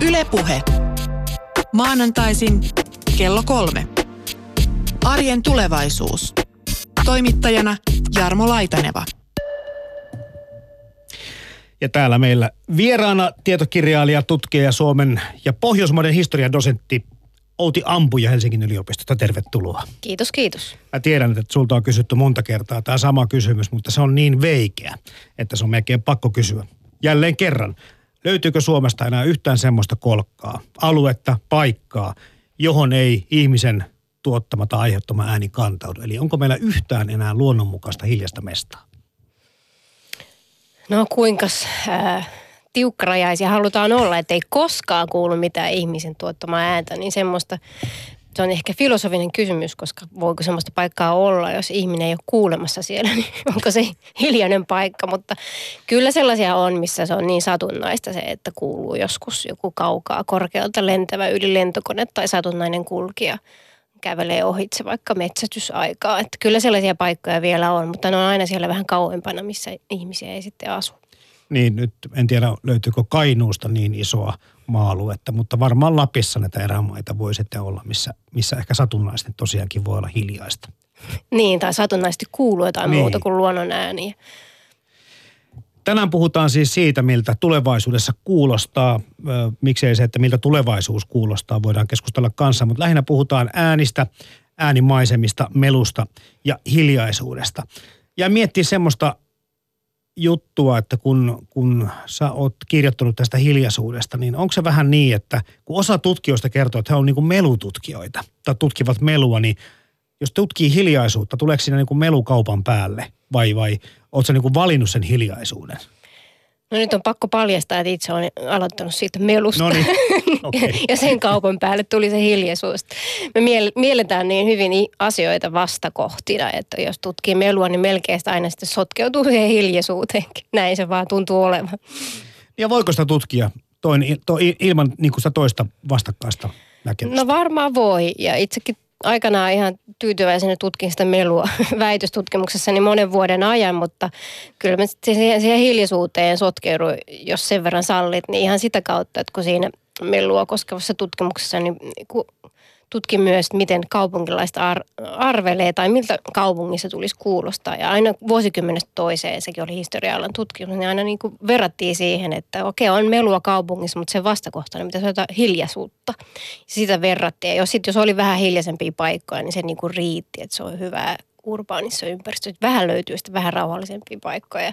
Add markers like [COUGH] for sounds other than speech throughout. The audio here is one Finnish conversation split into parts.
Ylepuhe. Maanantaisin kello kolme. Arjen tulevaisuus. Toimittajana Jarmo Laitaneva. Ja täällä meillä vieraana tietokirjailija, tutkija Suomen ja Pohjoismaiden historian dosentti Outi Ampuja Helsingin yliopistosta. Tervetuloa. Kiitos, kiitos. Mä tiedän, että sulta on kysytty monta kertaa tämä sama kysymys, mutta se on niin veikeä, että se on melkein pakko kysyä. Jälleen kerran, löytyykö Suomesta enää yhtään semmoista kolkkaa, aluetta, paikkaa, johon ei ihmisen tuottama tai aiheuttama ääni kantaudu? Eli onko meillä yhtään enää luonnonmukaista hiljasta mestaa? No kuinka äh, tiukkarajaisia halutaan olla, että ei koskaan kuulu mitään ihmisen tuottamaa ääntä, niin semmoista, se on ehkä filosofinen kysymys, koska voiko semmoista paikkaa olla, jos ihminen ei ole kuulemassa siellä, [LAUGHS] niin onko se hiljainen paikka, mutta kyllä sellaisia on, missä se on niin satunnaista se, että kuuluu joskus joku kaukaa korkealta lentävä yli lentokone tai satunnainen kulkija kävelee ohitse vaikka metsätysaikaa. Että kyllä sellaisia paikkoja vielä on, mutta ne on aina siellä vähän kauempana, missä ihmisiä ei sitten asu. Niin nyt en tiedä löytyykö Kainuusta niin isoa maa-aluetta, mutta varmaan Lapissa näitä erämaita voi sitten olla, missä, missä ehkä satunnaisesti tosiaankin voi olla hiljaista. Niin, tai satunnaisesti kuuluu jotain niin. muuta kuin luonnon ääniä. Tänään puhutaan siis siitä, miltä tulevaisuudessa kuulostaa. Miksei se, että miltä tulevaisuus kuulostaa, voidaan keskustella kanssa, mutta lähinnä puhutaan äänistä, äänimaisemista, melusta ja hiljaisuudesta. Ja miettiä semmoista juttua, että kun, kun sä oot kirjoittanut tästä hiljaisuudesta, niin onko se vähän niin, että kun osa tutkijoista kertoo, että he on niin kuin melututkijoita tai tutkivat melua, niin jos tutkii hiljaisuutta, tuleeko siinä niin kuin melukaupan päälle vai, vai oot sä niin kuin valinnut sen hiljaisuuden? No nyt on pakko paljastaa, että itse olen aloittanut siitä melusta. [LAUGHS] Okay. ja sen kaupan päälle tuli se hiljaisuus. Me mielletään niin hyvin asioita vastakohtina, että jos tutkii melua, niin melkein aina sitten sotkeutuu siihen hiljaisuuteenkin. [LAUGHS] Näin se vaan tuntuu olevan. Ja voiko sitä tutkia toin, to, ilman niin kuin sitä toista vastakkaista näkemystä? No varmaan voi. Ja itsekin aikanaan ihan tyytyväisenä tutkin sitä melua [LAUGHS] niin monen vuoden ajan, mutta kyllä mä siihen, siihen hiljaisuuteen sotkeuduin, jos sen verran sallit, niin ihan sitä kautta, että kun siinä melua koskevassa tutkimuksessa niin kun tutkin myös, miten kaupunkilaista ar- arvelee tai miltä kaupungissa tulisi kuulostaa. Ja aina vuosikymmenestä toiseen, sekin oli historiallan tutkimus, niin aina niin kuin verrattiin siihen, että okei, on melua kaupungissa, mutta se vastakohtana mitä se hiljaisuutta. Ja sitä verrattiin. Ja jos, sit, jos oli vähän hiljaisempia paikkoja, niin se niin kuin riitti, että se on hyvää urbaanissa ympäristössä. Vähän löytyy sitten vähän rauhallisempia paikkoja.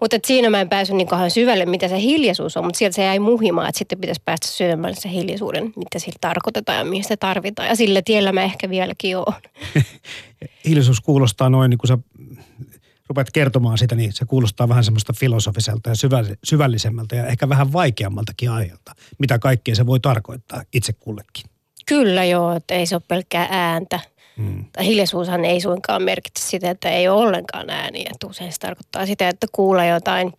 Mutta siinä mä en päässyt niin kauhean syvälle, mitä se hiljaisuus on, mutta sieltä se jäi muhimaan, että sitten pitäisi päästä syömään se hiljaisuuden, mitä sillä tarkoitetaan ja mihin se tarvitaan. Ja sillä tiellä mä ehkä vieläkin oon. [LAUGHS] Hiljaisuus kuulostaa noin, niin kuin sä rupeat kertomaan sitä, niin se kuulostaa vähän semmoista filosofiselta ja syvällisemmältä ja ehkä vähän vaikeammaltakin aiheelta. Mitä kaikkea se voi tarkoittaa itse kullekin. Kyllä joo, että ei se ole pelkkää ääntä – Mm. Hiljaisuushan ei suinkaan merkitse sitä, että ei ole ollenkaan ääniä. Että usein se tarkoittaa sitä, että kuulee jotain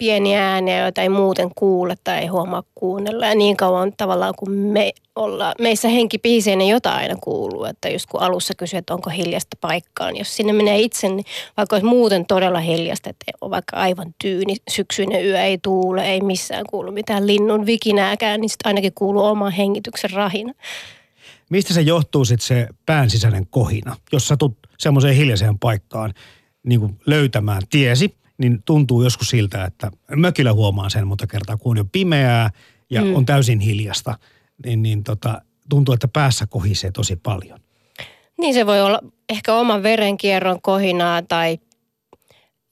pieniä ääniä, joita ei muuten kuule tai ei huomaa kuunnella. Ja niin kauan tavallaan kun me olla, meissä henki pihisee, niin jotain aina kuuluu. Että just kun alussa kysyy, että onko hiljasta paikkaa, niin jos sinne menee itse, niin vaikka olisi muuten todella hiljasta, että on vaikka aivan tyyni, syksyinen yö ei tuule, ei missään kuulu mitään linnun vikinääkään, niin sitten ainakin kuuluu oma hengityksen rahina. Mistä se johtuu sitten se pään sisäinen kohina? Jos satut semmoiseen hiljaiseen paikkaan niin kuin löytämään tiesi, niin tuntuu joskus siltä, että mökillä huomaa sen monta kertaa, kun on jo pimeää ja mm. on täysin hiljasta, niin, niin tota, tuntuu, että päässä kohisee tosi paljon. Niin se voi olla ehkä oman verenkierron kohinaa tai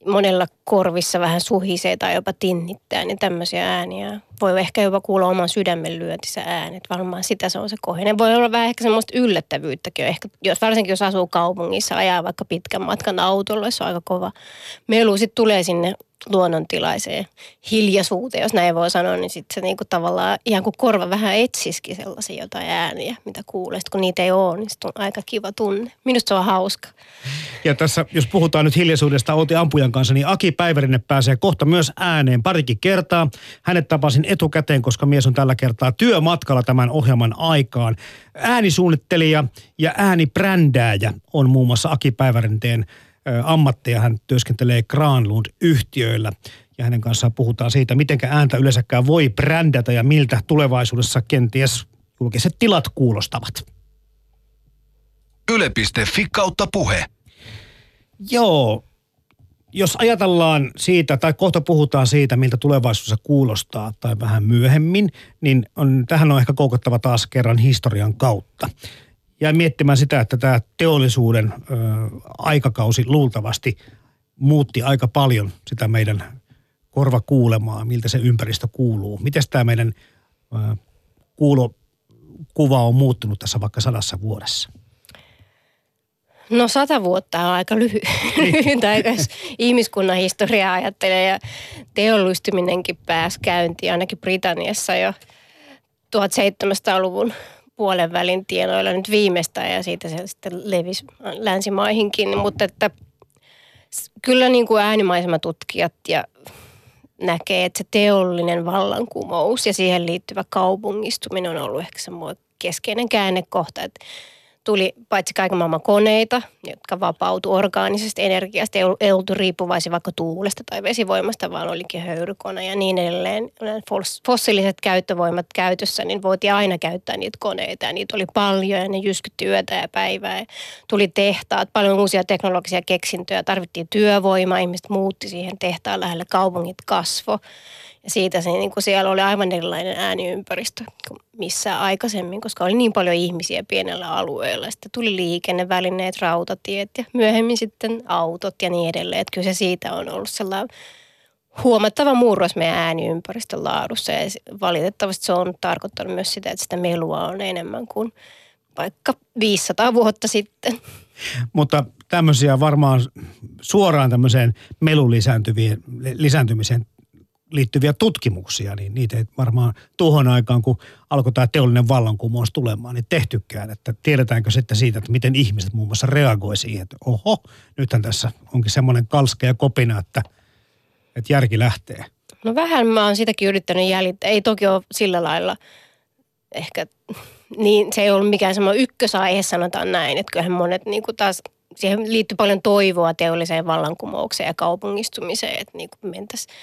monella korvissa vähän suhisee tai jopa tinnittää, niin tämmöisiä ääniä. Voi ehkä jopa kuulla oman sydämen lyöntissä äänet. Varmaan sitä se on se kohinen. Voi olla vähän ehkä semmoista yllättävyyttäkin. Ehkä, jos, varsinkin jos asuu kaupungissa, ajaa vaikka pitkän matkan autolla, se on aika kova melu. Sitten tulee sinne luonnontilaiseen hiljaisuuteen, jos näin voi sanoa, niin sitten se niinku tavallaan ihan kuin korva vähän etsisikin sellaisia jotain ääniä, mitä kuulee. Sitten kun niitä ei ole, niin on aika kiva tunne. Minusta se on hauska. Ja tässä, jos puhutaan nyt hiljaisuudesta Outi Ampujan kanssa, niin Aki Päivärinne pääsee kohta myös ääneen parikin kertaa. Hänet tapasin etukäteen, koska mies on tällä kertaa työmatkalla tämän ohjelman aikaan. Äänisuunnittelija ja äänibrändääjä on muun muassa Aki Päivärinteen ammatteja. Hän työskentelee Granlund-yhtiöillä ja hänen kanssaan puhutaan siitä, miten ääntä yleensäkään voi brändätä ja miltä tulevaisuudessa kenties julkiset tilat kuulostavat. Yle.fi kautta puhe. Joo, jos ajatellaan siitä, tai kohta puhutaan siitä, miltä tulevaisuudessa kuulostaa, tai vähän myöhemmin, niin on, tähän on ehkä koukottava taas kerran historian kautta. Ja miettimään sitä, että tämä teollisuuden ö, aikakausi luultavasti muutti aika paljon sitä meidän korvakuulemaa, miltä se ympäristö kuuluu. Miten tämä meidän ö, kuulokuva on muuttunut tässä vaikka sadassa vuodessa? No sata vuotta on aika lyhy- lyhyt aika, jos ihmiskunnan historiaa ajattelee ja teollistuminenkin pääsi käyntiin ainakin Britanniassa jo 1700-luvun puolen välin tienoilla. Nyt viimeistään ja siitä se sitten levisi länsimaihinkin, mutta että kyllä niin kuin äänimaisematutkijat ja näkee, että se teollinen vallankumous ja siihen liittyvä kaupungistuminen on ollut ehkä semmoinen keskeinen käännekohta, että tuli paitsi kaiken maailman koneita, jotka vapautu orgaanisesta energiasta, ei ollut- ei oltu riippuvaisia vaikka tuulesta tai vesivoimasta, vaan olikin höyrykone ja niin edelleen. Fossiiliset käyttövoimat käytössä, niin voitiin aina käyttää niitä koneita ja niitä oli paljon ja ne jyskytti yötä ja päivää. Ja tuli tehtaat, paljon uusia teknologisia keksintöjä, tarvittiin työvoimaa, ihmiset muutti siihen tehtaan lähelle, kaupungit kasvo. Siitä se, niin kuin siellä oli aivan erilainen ääniympäristö kuin missään aikaisemmin, koska oli niin paljon ihmisiä pienellä alueella. Sitten tuli liikennevälineet, rautatiet ja myöhemmin sitten autot ja niin edelleen. Että kyllä se siitä on ollut sellainen huomattava murros meidän ääniympäristön laadussa. Ja valitettavasti se on tarkoittanut myös sitä, että sitä melua on enemmän kuin vaikka 500 vuotta sitten. Mutta tämmöisiä varmaan suoraan tämmöiseen melun lisääntymiseen liittyviä tutkimuksia, niin niitä ei varmaan tuohon aikaan, kun alkoi tämä teollinen vallankumous tulemaan, niin tehtykään. Että tiedetäänkö sitten siitä, että miten ihmiset muun muassa reagoi siihen, että oho, nythän tässä onkin semmoinen kalske ja kopina, että, että järki lähtee. No vähän mä oon sitäkin yrittänyt jäljittää. Ei toki ole sillä lailla ehkä, niin se ei ollut mikään semmoinen ykkösaihe, sanotaan näin. Että kyllähän monet niin kuin taas, siihen liittyy paljon toivoa teolliseen vallankumoukseen ja kaupungistumiseen, että niin kuin mentäisiin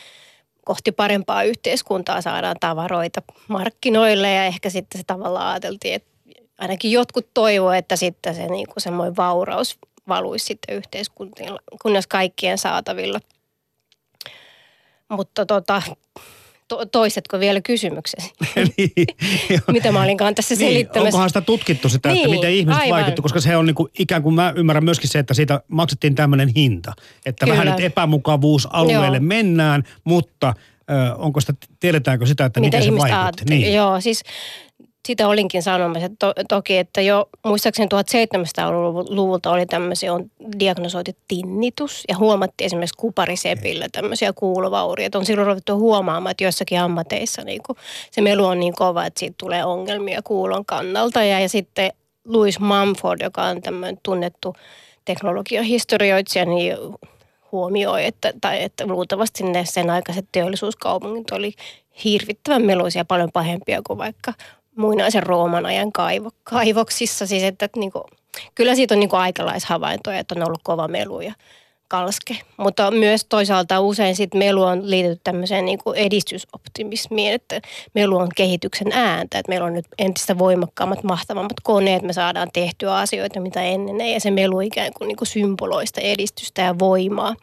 kohti parempaa yhteiskuntaa, saadaan tavaroita markkinoille ja ehkä sitten se tavallaan ajateltiin, että ainakin jotkut toivoo, että sitten se niin kuin semmoinen vauraus valuisi sitten yhteiskuntiin, kunnes kaikkien saatavilla. Mutta tota, to, toisetko vielä kysymyksesi? [LAUGHS] Niin. Mitä mä olinkaan tässä Niin, selittämässä? onkohan sitä tutkittu sitä, että Niin, miten ihmiset aivan. vaikuttu, koska se on niin kuin, ikään kuin mä ymmärrän myöskin se, että siitä maksettiin tämmöinen hinta. Että Kyllä. vähän nyt epämukavuusalueelle Joo. mennään, mutta ö, onko sitä, tiedetäänkö sitä, että mitä miten se vaikutti? Niin. Joo, siis sitä olinkin sanomassa, to, toki, että jo muistaakseni 1700-luvulta oli tämmöisiä, on diagnosoitu tinnitus ja huomattiin esimerkiksi kuparisepillä tämmöisiä kuulovaurioita. On silloin ruvettu huomaamaan, että joissakin ammateissa niin kuin se melu on niin kova, että siitä tulee ongelmia kuulon kannalta. Ja, ja sitten Louis Mumford, joka on tämmöinen tunnettu teknologian historioitsija, niin huomioi, että, tai että luultavasti ne sen aikaiset teollisuuskaupungit oli hirvittävän meluisia, paljon pahempia kuin vaikka muinaisen Rooman ajan kaivo, kaivoksissa. Siis että, että niin kuin, kyllä siitä on niin aikalaishavaintoja, että on ollut kova melu ja kalske. Mutta myös toisaalta usein sit melu on liitetty tämmöiseen niin kuin edistysoptimismiin, että melu on kehityksen ääntä. Että meillä on nyt entistä voimakkaammat, mahtavammat koneet, me saadaan tehtyä asioita, mitä ennen ei. Ja se melu ikään kuin, niin kuin symboloista edistystä ja voimaa.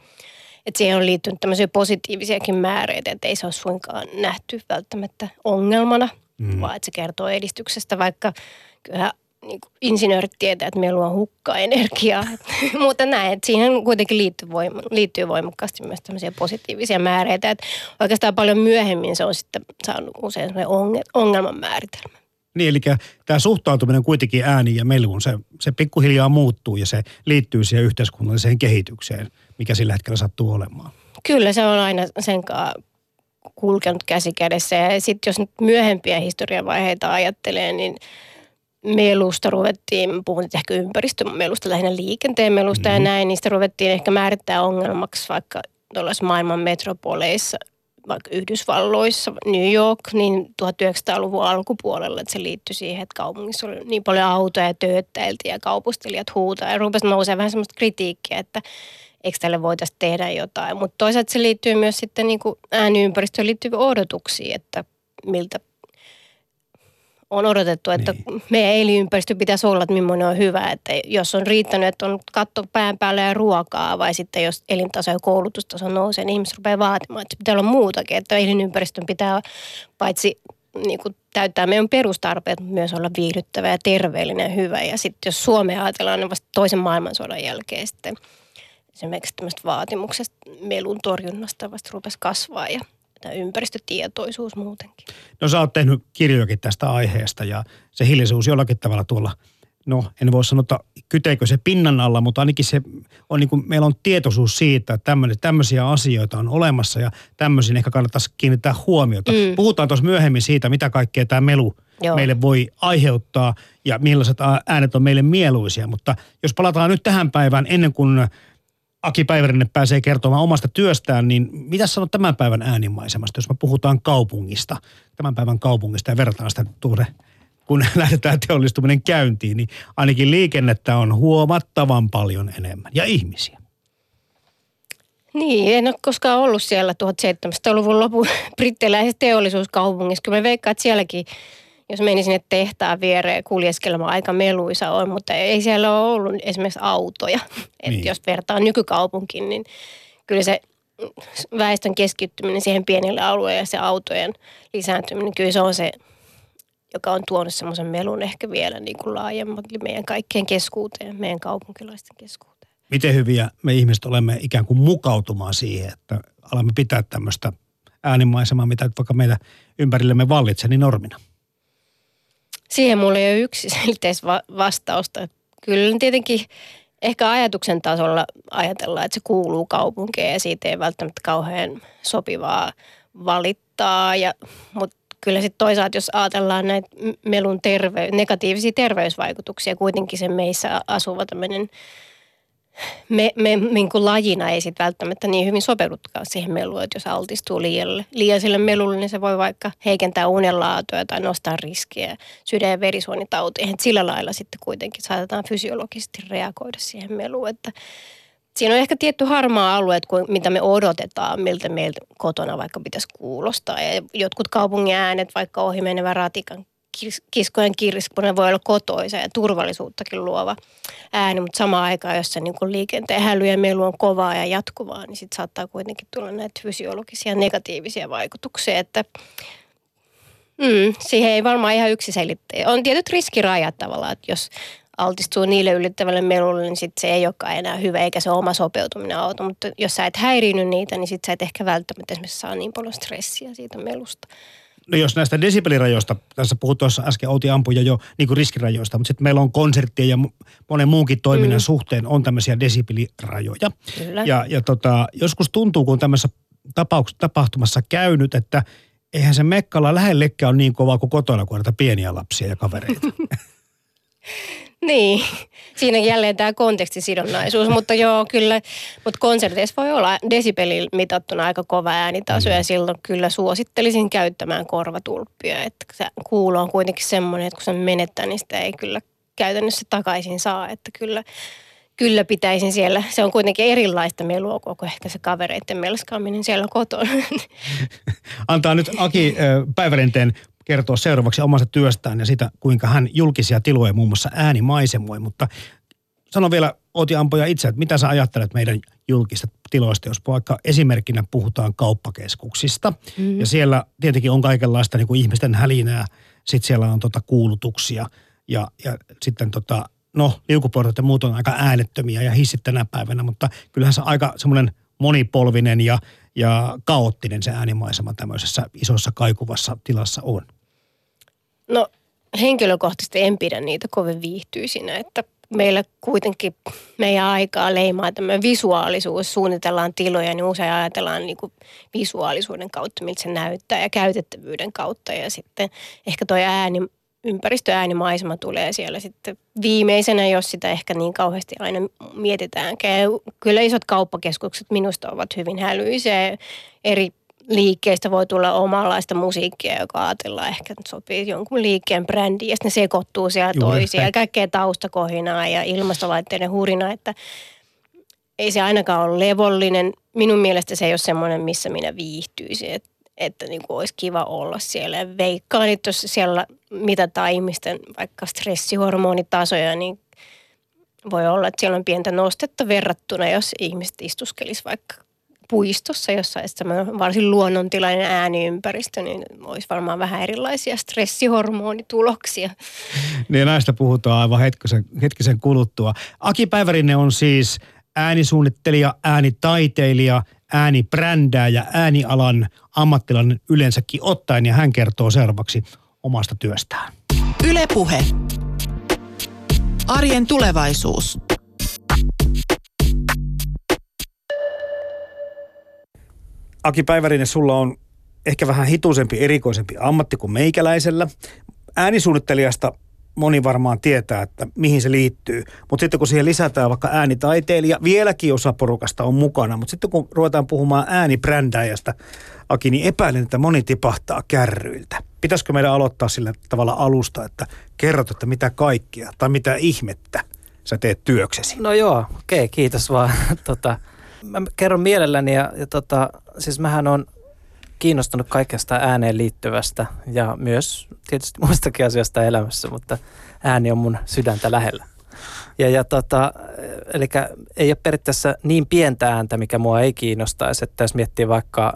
Että siihen on liittynyt tämmöisiä positiivisiakin määreitä, että ei se ole suinkaan nähty välttämättä ongelmana, mm. vaan että se kertoo edistyksestä, vaikka kyllä niin insinöörit tietää, että meillä on hukkaa energiaa. [LAUGHS] Mutta näin, että siihen kuitenkin liittyy, voima, liittyy voimakkaasti myös tämmöisiä positiivisia määreitä. Että oikeastaan paljon myöhemmin se on sitten saanut usein semmoinen onge- ongelman määritelmä. Niin, eli tämä suhtautuminen kuitenkin ääniin ja meluun, se, se pikkuhiljaa muuttuu ja se liittyy siihen yhteiskunnalliseen kehitykseen, mikä sillä hetkellä sattuu olemaan. Kyllä se on aina sen kanssa kulkenut käsi kädessä. Ja sitten jos nyt myöhempiä historiavaiheita ajattelee, niin melusta ruvettiin, puhun nyt ehkä ympäristömelusta, lähinnä liikenteen melusta mm-hmm. ja näin, niistä ruvettiin ehkä määrittää ongelmaksi vaikka tuollaisissa maailman metropoleissa, vaikka Yhdysvalloissa, New York, niin 1900-luvun alkupuolella, että se liittyi siihen, että kaupungissa oli niin paljon autoja ja tööttäiltiin ja kaupustelijat huutaa ja rupesi nousemaan vähän semmoista kritiikkiä, että eikö tälle voitaisiin tehdä jotain. Mutta toisaalta se liittyy myös sitten niin kuin ääniympäristöön liittyviin odotuksiin, että miltä on odotettu, että niin. meidän elinympäristö pitäisi olla, että millainen on hyvä. Että jos on riittänyt, että on katto pään päällä ja ruokaa, vai sitten jos elintaso ja koulutustaso nousee, niin ihmiset rupeaa vaatimaan, että pitää olla muutakin. Että elinympäristön pitää paitsi niin kuin täyttää meidän perustarpeet, mutta myös olla viihdyttävä ja terveellinen ja hyvä. Ja sitten jos Suomea ajatellaan, niin vasta toisen maailmansodan jälkeen sitten esimerkiksi tämmöistä vaatimuksesta melun torjunnasta vasta rupesi kasvaa ja tämä ympäristötietoisuus muutenkin. No sä oot tehnyt kirjojakin tästä aiheesta ja se hiljaisuus jollakin tavalla tuolla, no en voi sanoa, että kyteekö se pinnan alla, mutta ainakin se on niin kuin, meillä on tietoisuus siitä, että tämmöisiä asioita on olemassa ja tämmöisiin ehkä kannattaisi kiinnittää huomiota. Mm. Puhutaan tuossa myöhemmin siitä, mitä kaikkea tämä melu Joo. meille voi aiheuttaa ja millaiset äänet on meille mieluisia, mutta jos palataan nyt tähän päivään ennen kuin Aki Päivärinen pääsee kertomaan omasta työstään, niin mitä sanot tämän päivän äänimaisemasta, jos me puhutaan kaupungista, tämän päivän kaupungista ja verrataan sitä tuolle, kun [LAUGHS] lähdetään teollistuminen käyntiin, niin ainakin liikennettä on huomattavan paljon enemmän ja ihmisiä. Niin, en ole koskaan ollut siellä 1700-luvun lopun [LAUGHS] brittiläisessä teollisuuskaupungissa. Kyllä me veikkaan, että sielläkin jos meni sinne tehtaan viereen kuljeskelemaan, aika meluisa on, mutta ei siellä ole ollut esimerkiksi autoja. Niin. Et jos vertaa nykykaupunkiin, niin kyllä se väestön keskittyminen siihen pienille alueelle ja se autojen lisääntyminen, kyllä se on se, joka on tuonut semmoisen melun ehkä vielä niin kuin laajemmat meidän kaikkien keskuuteen, meidän kaupunkilaisten keskuuteen. Miten hyviä me ihmiset olemme ikään kuin mukautumaan siihen, että alamme pitää tämmöistä äänimaisemaa, mitä vaikka meidän ympärillemme vallitsee, niin normina? Siihen mulla ei ole yksi [LAUGHS] va- vastausta. Kyllä tietenkin ehkä ajatuksen tasolla ajatellaan, että se kuuluu kaupunkeen ja siitä ei välttämättä kauhean sopivaa valittaa. Ja, mutta kyllä sitten toisaalta, jos ajatellaan näitä melun terve- negatiivisia terveysvaikutuksia, kuitenkin se meissä asuva tämmöinen – me, me niin kuin lajina ei sitten välttämättä niin hyvin sopeudukaan siihen meluun, että jos altistuu liialle, liiaiselle melulle, niin se voi vaikka heikentää unenlaatua tai nostaa riskiä sydän- ja verisuonitauteihin. Sillä lailla sitten kuitenkin saatetaan fysiologisesti reagoida siihen meluun, että Siinä on ehkä tietty harmaa alue, että mitä me odotetaan, miltä meiltä kotona vaikka pitäisi kuulostaa. Ja jotkut kaupungin äänet, vaikka ohi menevän ratikan kiskojen kirskune voi olla kotoisa ja turvallisuuttakin luova ääni, mutta samaan aikaan, jos se niin kuin liikenteen häly ja melu on kovaa ja jatkuvaa, niin sitten saattaa kuitenkin tulla näitä fysiologisia negatiivisia vaikutuksia, että mm, siihen ei varmaan ihan yksiselitteinen. On tietyt riskirajat tavallaan, että jos altistuu niille yllättävälle melulle, niin sit se ei olekaan enää hyvä, eikä se oma sopeutuminen auta. Mutta jos sä et häirinyt niitä, niin sit sä et ehkä välttämättä esimerkiksi saa niin paljon stressiä siitä melusta. No jos näistä desibelirajoista, tässä puhut tuossa äsken Outi Ampuja jo niin kuin riskirajoista, mutta sitten meillä on konserttien ja monen muunkin toiminnan mm. suhteen on tämmöisiä desibelirajoja. Kyllä. Ja, ja tota, joskus tuntuu, kun tämmöisessä tapauks- tapahtumassa käynyt, että eihän se mekkala lähellekään ole niin kova kuin kotona, kun pieniä lapsia ja kavereita. [LAUGHS] Niin, siinä jälleen tämä kontekstisidonnaisuus, mutta joo kyllä, mutta konserteissa voi olla desibelillä mitattuna aika kova äänitaso ja silloin kyllä suosittelisin käyttämään korvatulppia, että se kuulo on kuitenkin semmoinen, että kun se menettää, niin sitä ei kyllä käytännössä takaisin saa, että kyllä kyllä pitäisin siellä. Se on kuitenkin erilaista melua koko ehkä se kavereiden melskaaminen siellä kotona. [LAUGHS] Antaa nyt Aki Päivärinteen kertoa seuraavaksi omasta työstään ja sitä, kuinka hän julkisia tiloja muun muassa äänimaisemoi. Mutta sano vielä Oti Ampoja itse, että mitä sä ajattelet meidän julkista tiloista, jos vaikka esimerkkinä puhutaan kauppakeskuksista. Mm-hmm. Ja siellä tietenkin on kaikenlaista niin kuin ihmisten hälinää, sitten siellä on tota kuulutuksia ja, ja sitten tota, no liukuportat ja muut on aika äänettömiä ja hissit tänä päivänä, mutta kyllähän se aika semmoinen monipolvinen ja ja kaoottinen se äänimaisema tämmöisessä isossa kaikuvassa tilassa on? No henkilökohtaisesti en pidä niitä kovin viihtyisinä, että meillä kuitenkin meidän aikaa leimaa tämmöinen visuaalisuus, suunnitellaan tiloja, niin usein ajatellaan niin kuin visuaalisuuden kautta, miltä se näyttää ja käytettävyyden kautta ja sitten ehkä toi ääni ympäristöäänimaisema tulee siellä sitten viimeisenä, jos sitä ehkä niin kauheasti aina mietitäänkään. Kyllä isot kauppakeskukset minusta ovat hyvin hälyisiä. Eri liikkeistä voi tulla omanlaista musiikkia, joka ajatellaan ehkä sopii jonkun liikkeen brändiin ja sitten ne sekoittuu siellä toisiin ja kaikkea taustakohinaa ja ilmastolaitteiden hurinaa, että ei se ainakaan ole levollinen. Minun mielestä se ei ole semmoinen, missä minä viihtyisin. Et, että niin kuin olisi kiva olla siellä. Ja veikkaan, että jos siellä mitataan ihmisten vaikka stressihormonitasoja, niin voi olla, että siellä on pientä nostetta verrattuna, jos ihmiset istuskelisi vaikka puistossa, jossa olisi varsin luonnontilainen ääniympäristö, niin olisi varmaan vähän erilaisia stressihormonituloksia. Niin näistä puhutaan aivan hetkisen, hetkisen kuluttua. Aki Päivärinne on siis äänisuunnittelija, äänitaiteilija, äänibrändääjä, äänialan ammattilainen yleensäkin ottaen ja hän kertoo seuraavaksi omasta työstään. Ylepuhe. Arjen tulevaisuus. Aki Päivärinen, sulla on ehkä vähän hituisempi, erikoisempi ammatti kuin meikäläisellä. Äänisuunnittelijasta moni varmaan tietää, että mihin se liittyy. Mutta sitten kun siihen lisätään vaikka äänitaiteilija, vieläkin osa porukasta on mukana. Mutta sitten kun ruvetaan puhumaan äänibrändäjästä, Aki, niin epäilen, että moni tipahtaa kärryiltä. Pitäisikö meidän aloittaa sillä tavalla alusta, että kerrot, että mitä kaikkia tai mitä ihmettä sä teet työksesi? No joo, okei, okay, kiitos vaan. [LAUGHS] tota, mä kerron mielelläni ja, ja tota, siis mähän on kiinnostunut kaikesta ääneen liittyvästä ja myös tietysti muistakin asioista elämässä, mutta ääni on mun sydäntä lähellä. Ja, ja tota, eli ei ole periaatteessa niin pientä ääntä, mikä mua ei kiinnostaisi, että jos miettii vaikka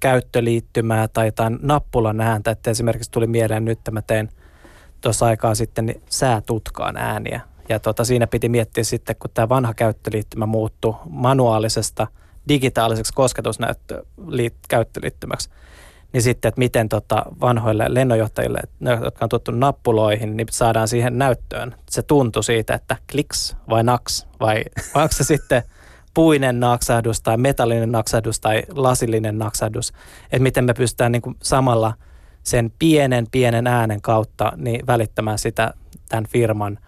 käyttöliittymää tai jotain nappulan ääntä, että esimerkiksi tuli mieleen nyt, että mä tein tuossa aikaa sitten niin säätutkaan ääniä. Ja tota, siinä piti miettiä sitten, kun tämä vanha käyttöliittymä muuttui manuaalisesta digitaaliseksi kosketuskäyttöliittymäksi, niin sitten, että miten tota vanhoille lennonjohtajille, jotka on tuttu nappuloihin, niin saadaan siihen näyttöön. Se tuntu siitä, että kliks vai naks, vai, vai [LAUGHS] onko se sitten puinen naksahdus tai metallinen naksahdus tai lasillinen naksahdus, että miten me pystytään niin kuin samalla sen pienen pienen äänen kautta niin välittämään sitä tämän firman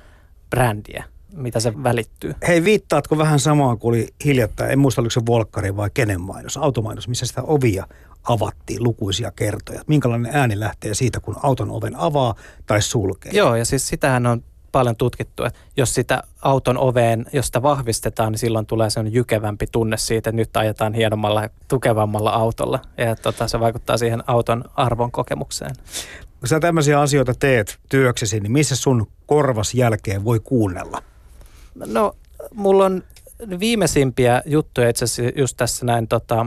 brändiä mitä se välittyy. Hei, viittaatko vähän samaan kuin oli hiljattain, en muista oliko se Volkkari vai kenen mainos, automainos, missä sitä ovia avattiin lukuisia kertoja. Minkälainen ääni lähtee siitä, kun auton oven avaa tai sulkee? Joo, ja siis sitähän on paljon tutkittu, että jos sitä auton oveen, jos sitä vahvistetaan, niin silloin tulee sellainen jykevämpi tunne siitä, että nyt ajetaan hienommalla ja tukevammalla autolla. Ja tota, se vaikuttaa siihen auton arvon kokemukseen. Kun sä tämmöisiä asioita teet työksesi, niin missä sun korvas jälkeen voi kuunnella? No, mulla on viimeisimpiä juttuja itse asiassa just tässä näin tota,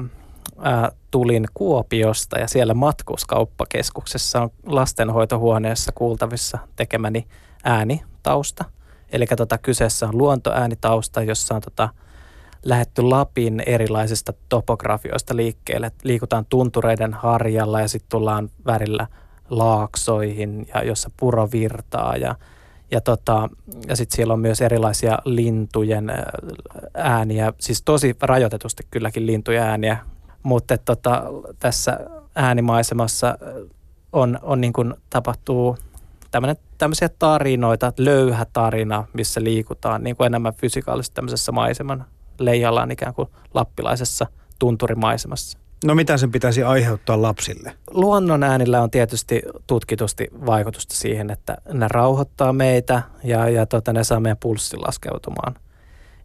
ää, tulin Kuopiosta ja siellä matkuskauppakeskuksessa on lastenhoitohuoneessa kuultavissa tekemäni äänitausta. Eli tota, kyseessä on luontoäänitausta, jossa on tota, lähetty Lapin erilaisista topografioista liikkeelle. Liikutaan tuntureiden harjalla ja sitten tullaan värillä laaksoihin ja jossa puro virtaa ja ja, tota, ja sitten siellä on myös erilaisia lintujen ääniä, siis tosi rajoitetusti kylläkin lintujen ääniä, mutta tota, tässä äänimaisemassa on, on niin kuin tapahtuu tämmöisiä tarinoita, löyhä tarina, missä liikutaan niin kuin enemmän fysikaalisesti tämmöisessä maiseman leijallaan ikään kuin lappilaisessa tunturimaisemassa. No mitä sen pitäisi aiheuttaa lapsille? Luonnon äänillä on tietysti tutkitusti vaikutusta siihen, että ne rauhoittaa meitä ja, ja tota, ne saa meidän pulssin laskeutumaan.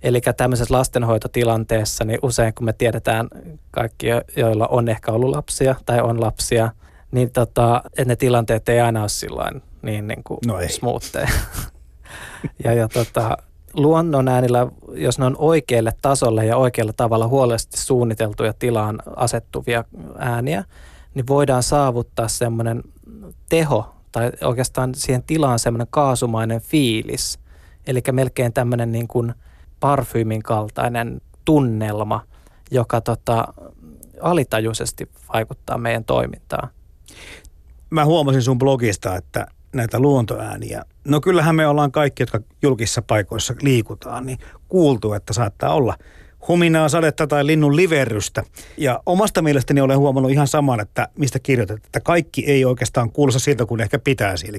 Eli tämmöisessä lastenhoitotilanteessa, niin usein kun me tiedetään kaikki, joilla on ehkä ollut lapsia tai on lapsia, niin tota, että ne tilanteet ei aina ole sillain niin, niin kuin no smoothia. [LAUGHS] ja, ja tota, luonnon äänillä, jos ne on oikealle tasolle ja oikealla tavalla huolellisesti suunniteltuja tilaan asettuvia ääniä, niin voidaan saavuttaa semmoinen teho tai oikeastaan siihen tilaan semmoinen kaasumainen fiilis. Eli melkein tämmöinen niin kuin parfyymin kaltainen tunnelma, joka tota, alitajuisesti vaikuttaa meidän toimintaan. Mä huomasin sun blogista, että näitä luontoääniä. No kyllähän me ollaan kaikki, jotka julkisissa paikoissa liikutaan, niin kuultu, että saattaa olla huminaa, sadetta tai linnun liverrystä. Ja omasta mielestäni olen huomannut ihan saman, että mistä kirjoitat, että kaikki ei oikeastaan kuulosta siltä kuin ehkä pitäisi. Eli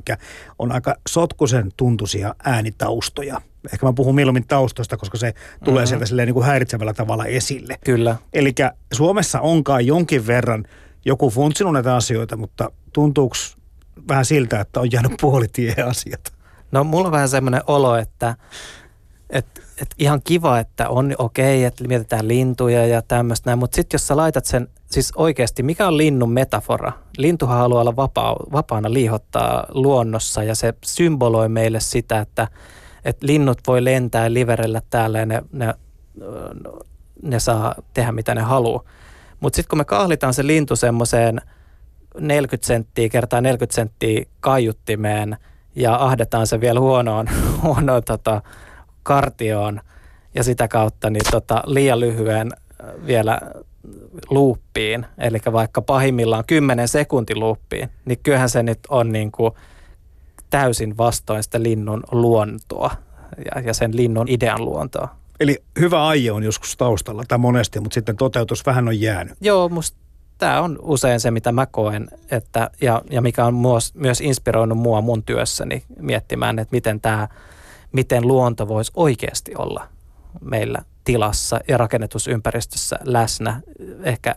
on aika sotkusen tuntuisia äänitaustoja. Ehkä mä puhun mieluummin taustoista, koska se tulee mm-hmm. sieltä silleen niin kuin häiritsevällä tavalla esille. Kyllä. Eli Suomessa onkaan jonkin verran joku funtsinut näitä asioita, mutta tuntuuko vähän siltä, että on jäänyt puolitie asiat. No mulla on vähän semmoinen olo, että et, et ihan kiva, että on okei, okay, että mietitään lintuja ja tämmöistä mutta sitten jos sä laitat sen, siis oikeasti, mikä on linnun metafora? Lintuhan haluaa olla vapaa, vapaana liihottaa luonnossa ja se symboloi meille sitä, että, että linnut voi lentää ja liverellä täällä ja ne, ne, ne saa tehdä mitä ne haluaa. Mutta sitten kun me kahlitaan se lintu semmoiseen 40 senttiä kertaa 40 senttiä kaiuttimeen ja ahdetaan se vielä huonoon, [LAUGHS] huonoon tota, kartioon ja sitä kautta niin tota, liian lyhyen äh, vielä luuppiin, eli vaikka pahimmillaan 10 sekuntin luuppiin, niin kyllähän se nyt on niin kuin täysin vastoin sitä linnun luontoa ja, ja sen linnun idean luontoa. Eli hyvä aie on joskus taustalla tai monesti, mutta sitten toteutus vähän on jäänyt. Joo, musta tämä on usein se, mitä mä koen, että, ja, ja mikä on myös, myös inspiroinut mua mun työssäni miettimään, että miten, tämä, miten luonto voisi oikeasti olla meillä tilassa ja rakennetusympäristössä läsnä ehkä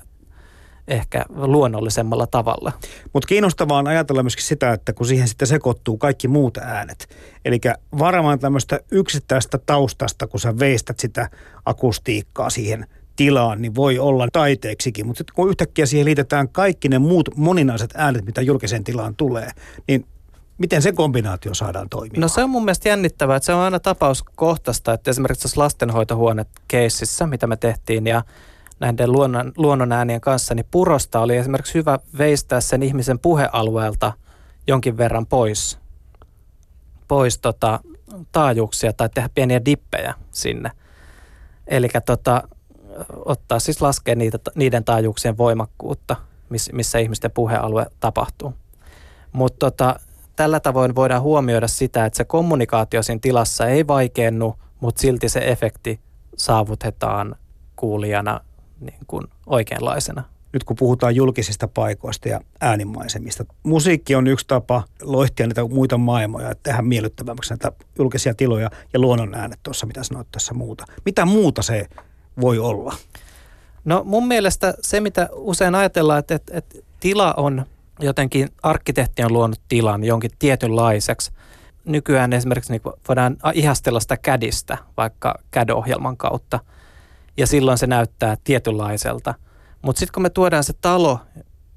ehkä luonnollisemmalla tavalla. Mutta kiinnostavaa on ajatella myöskin sitä, että kun siihen sitten sekoittuu kaikki muut äänet. Eli varmaan tämmöistä yksittäistä taustasta, kun sä veistät sitä akustiikkaa siihen tilaan, niin voi olla taiteeksikin. Mutta sitten kun yhtäkkiä siihen liitetään kaikki ne muut moninaiset äänet, mitä julkiseen tilaan tulee, niin Miten se kombinaatio saadaan toimimaan? No se on mun mielestä jännittävää, että se on aina tapauskohtaista, että esimerkiksi tässä lastenhoitohuone-keississä, mitä me tehtiin, ja näiden luonnon, luonnon äänien kanssa, niin purosta oli esimerkiksi hyvä veistää sen ihmisen puhealueelta jonkin verran pois, pois tota, taajuuksia tai tehdä pieniä dippejä sinne. Eli tota, ottaa siis laskea niitä, niiden taajuuksien voimakkuutta, missä ihmisten puhealue tapahtuu. Mutta tota, tällä tavoin voidaan huomioida sitä, että se kommunikaatio siinä tilassa ei vaikeennu, mutta silti se efekti saavutetaan kuulijana niin kuin oikeanlaisena. Nyt kun puhutaan julkisista paikoista ja äänimaisemista, musiikki on yksi tapa loihtia niitä muita maailmoja, että tehdä miellyttävämmäksi näitä julkisia tiloja ja luonnon äänet tuossa, mitä sanoit tässä muuta. Mitä muuta se voi olla? No mun mielestä se, mitä usein ajatellaan, että, että, että tila on jotenkin, arkkitehti on luonut tilan jonkin tietynlaiseksi. Nykyään esimerkiksi niin voidaan ihastella sitä kädistä vaikka CAD-ohjelman kautta – ja silloin se näyttää tietynlaiselta. Mutta sitten kun me tuodaan se talo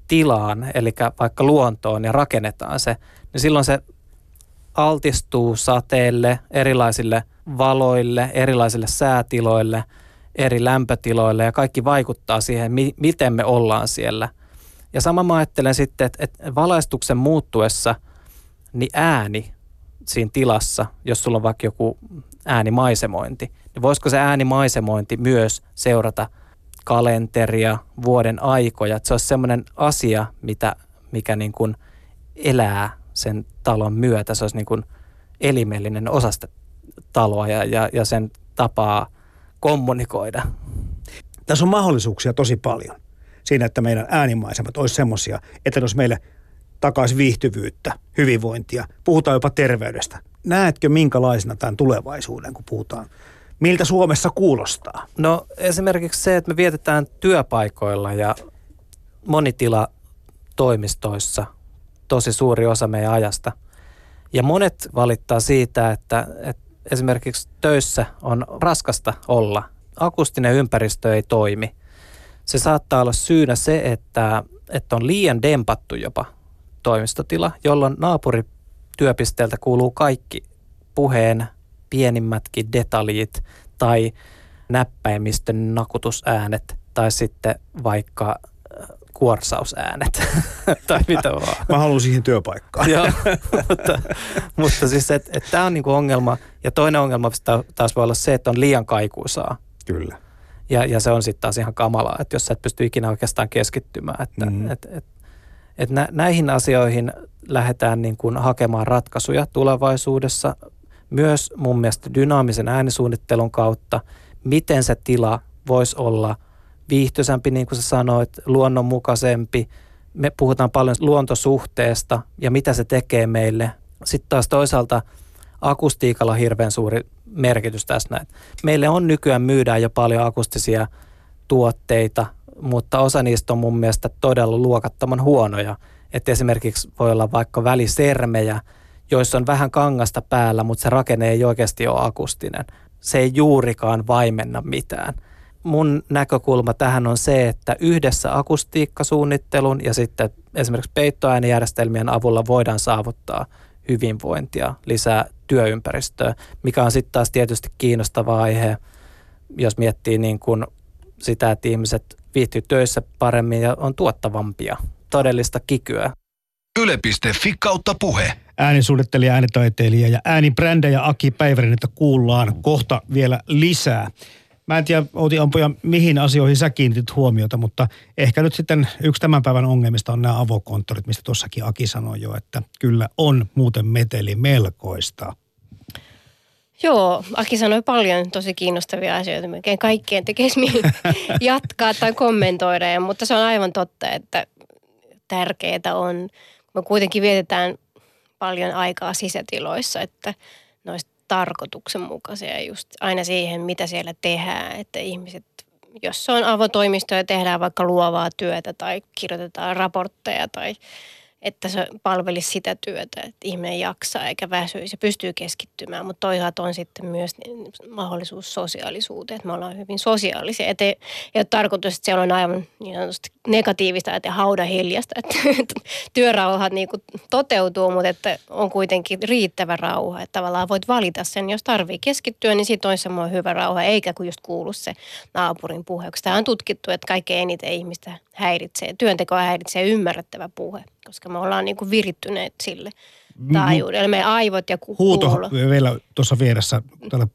tilaan, eli vaikka luontoon ja rakennetaan se, niin silloin se altistuu sateelle, erilaisille valoille, erilaisille säätiloille, eri lämpötiloille ja kaikki vaikuttaa siihen, mi- miten me ollaan siellä. Ja sama mä ajattelen sitten, että, että valaistuksen muuttuessa, niin ääni siinä tilassa, jos sulla on vaikka joku äänimaisemointi, niin voisiko se äänimaisemointi myös seurata kalenteria, vuoden aikoja, että se olisi semmoinen asia, mitä, mikä niin kuin elää sen talon myötä, se olisi niin kuin elimellinen osa sitä taloa ja, ja, ja sen tapaa kommunikoida. Tässä on mahdollisuuksia tosi paljon siinä, että meidän äänimaisemat olisi semmoisia, että jos meille takaisin viihtyvyyttä, hyvinvointia, puhutaan jopa terveydestä. Näetkö minkälaisena tämän tulevaisuuden, kun puhutaan miltä Suomessa kuulostaa? No esimerkiksi se, että me vietetään työpaikoilla ja monitila toimistoissa tosi suuri osa meidän ajasta. Ja monet valittaa siitä, että, että esimerkiksi töissä on raskasta olla. Akustinen ympäristö ei toimi. Se saattaa olla syynä se, että, että on liian dempattu jopa toimistotila, jolloin naapurityöpisteeltä kuuluu kaikki puheen pienimmätkin detaljit tai näppäimistön nakutusäänet tai sitten vaikka kuorsausäänet [LAUGHS] tai mitä vaan. Mä haluan siihen työpaikkaan. Joo, [LAUGHS] mutta, mutta siis että et, tämä on niinku ongelma. Ja toinen ongelma taas voi olla se, että on liian kaikuisaa. Kyllä. Ja, ja se on sitten taas ihan kamalaa, että jos sä et pysty ikinä oikeastaan keskittymään. Että, mm. et, et, et nä, näihin asioihin lähdetään niin kuin hakemaan ratkaisuja tulevaisuudessa myös mun mielestä dynaamisen äänisuunnittelun kautta, miten se tila voisi olla viihtyisämpi, niin kuin sä sanoit, luonnonmukaisempi. Me puhutaan paljon luontosuhteesta ja mitä se tekee meille. Sitten taas toisaalta akustiikalla on hirveän suuri merkitys tässä näin. Meille on nykyään myydään jo paljon akustisia tuotteita, mutta osa niistä on mun mielestä todella luokattoman huonoja. Että esimerkiksi voi olla vaikka välisermejä, joissa on vähän kangasta päällä, mutta se rakenne ei oikeasti ole akustinen. se ei juurikaan vaimenna mitään. Mun näkökulma tähän on se, että yhdessä akustiikkasuunnittelun ja sitten esimerkiksi peittoäänijärjestelmien avulla voidaan saavuttaa hyvinvointia, lisää työympäristöä, mikä on sitten taas tietysti kiinnostava aihe, jos miettii niin kuin sitä, että ihmiset viihtyy töissä paremmin ja on tuottavampia, todellista kikyä. Yle.fi kautta puhe. Äänisuunnittelija, äänitaiteilija ja äänibrändejä Aki Päivärin, että kuullaan kohta vielä lisää. Mä en tiedä, Outi Ampuja, mihin asioihin sä kiinnitit huomiota, mutta ehkä nyt sitten yksi tämän päivän ongelmista on nämä avokonttorit, mistä tuossakin Aki sanoi jo, että kyllä on muuten meteli melkoista. Joo, Aki sanoi paljon tosi kiinnostavia asioita. Melkein kaikkien tekisi [LAUGHS] jatkaa tai kommentoida, ja, mutta se on aivan totta, että tärkeää on, me kuitenkin vietetään paljon aikaa sisätiloissa, että olisi tarkoituksenmukaisia just aina siihen, mitä siellä tehdään, että ihmiset, jos on avotoimisto ja tehdään vaikka luovaa työtä tai kirjoitetaan raportteja tai että se palvelisi sitä työtä, että ihminen jaksaa eikä väsyisi ja pystyy keskittymään. Mutta toisaalta on sitten myös mahdollisuus sosiaalisuuteen, että me ollaan hyvin sosiaalisia. Että ei, ei ole tarkoitus, että siellä on aivan niin sanotusti negatiivista, että hauda hiljasta, että [LAUGHS] työrauhat niin kuin toteutuu, mutta että on kuitenkin riittävä rauha. Että tavallaan voit valita sen, jos tarvii keskittyä, niin sitten on semmoinen hyvä rauha, eikä kun just kuulu se naapurin puhe. Tämä on tutkittu, että kaikkein eniten ihmistä häiritsee, työntekoa häiritsee ymmärrettävä puhe, koska me ollaan niin kuin virittyneet sille taajuudelle. Meidän aivot ja ku- Huuto kuulo. vielä tuossa vieressä täällä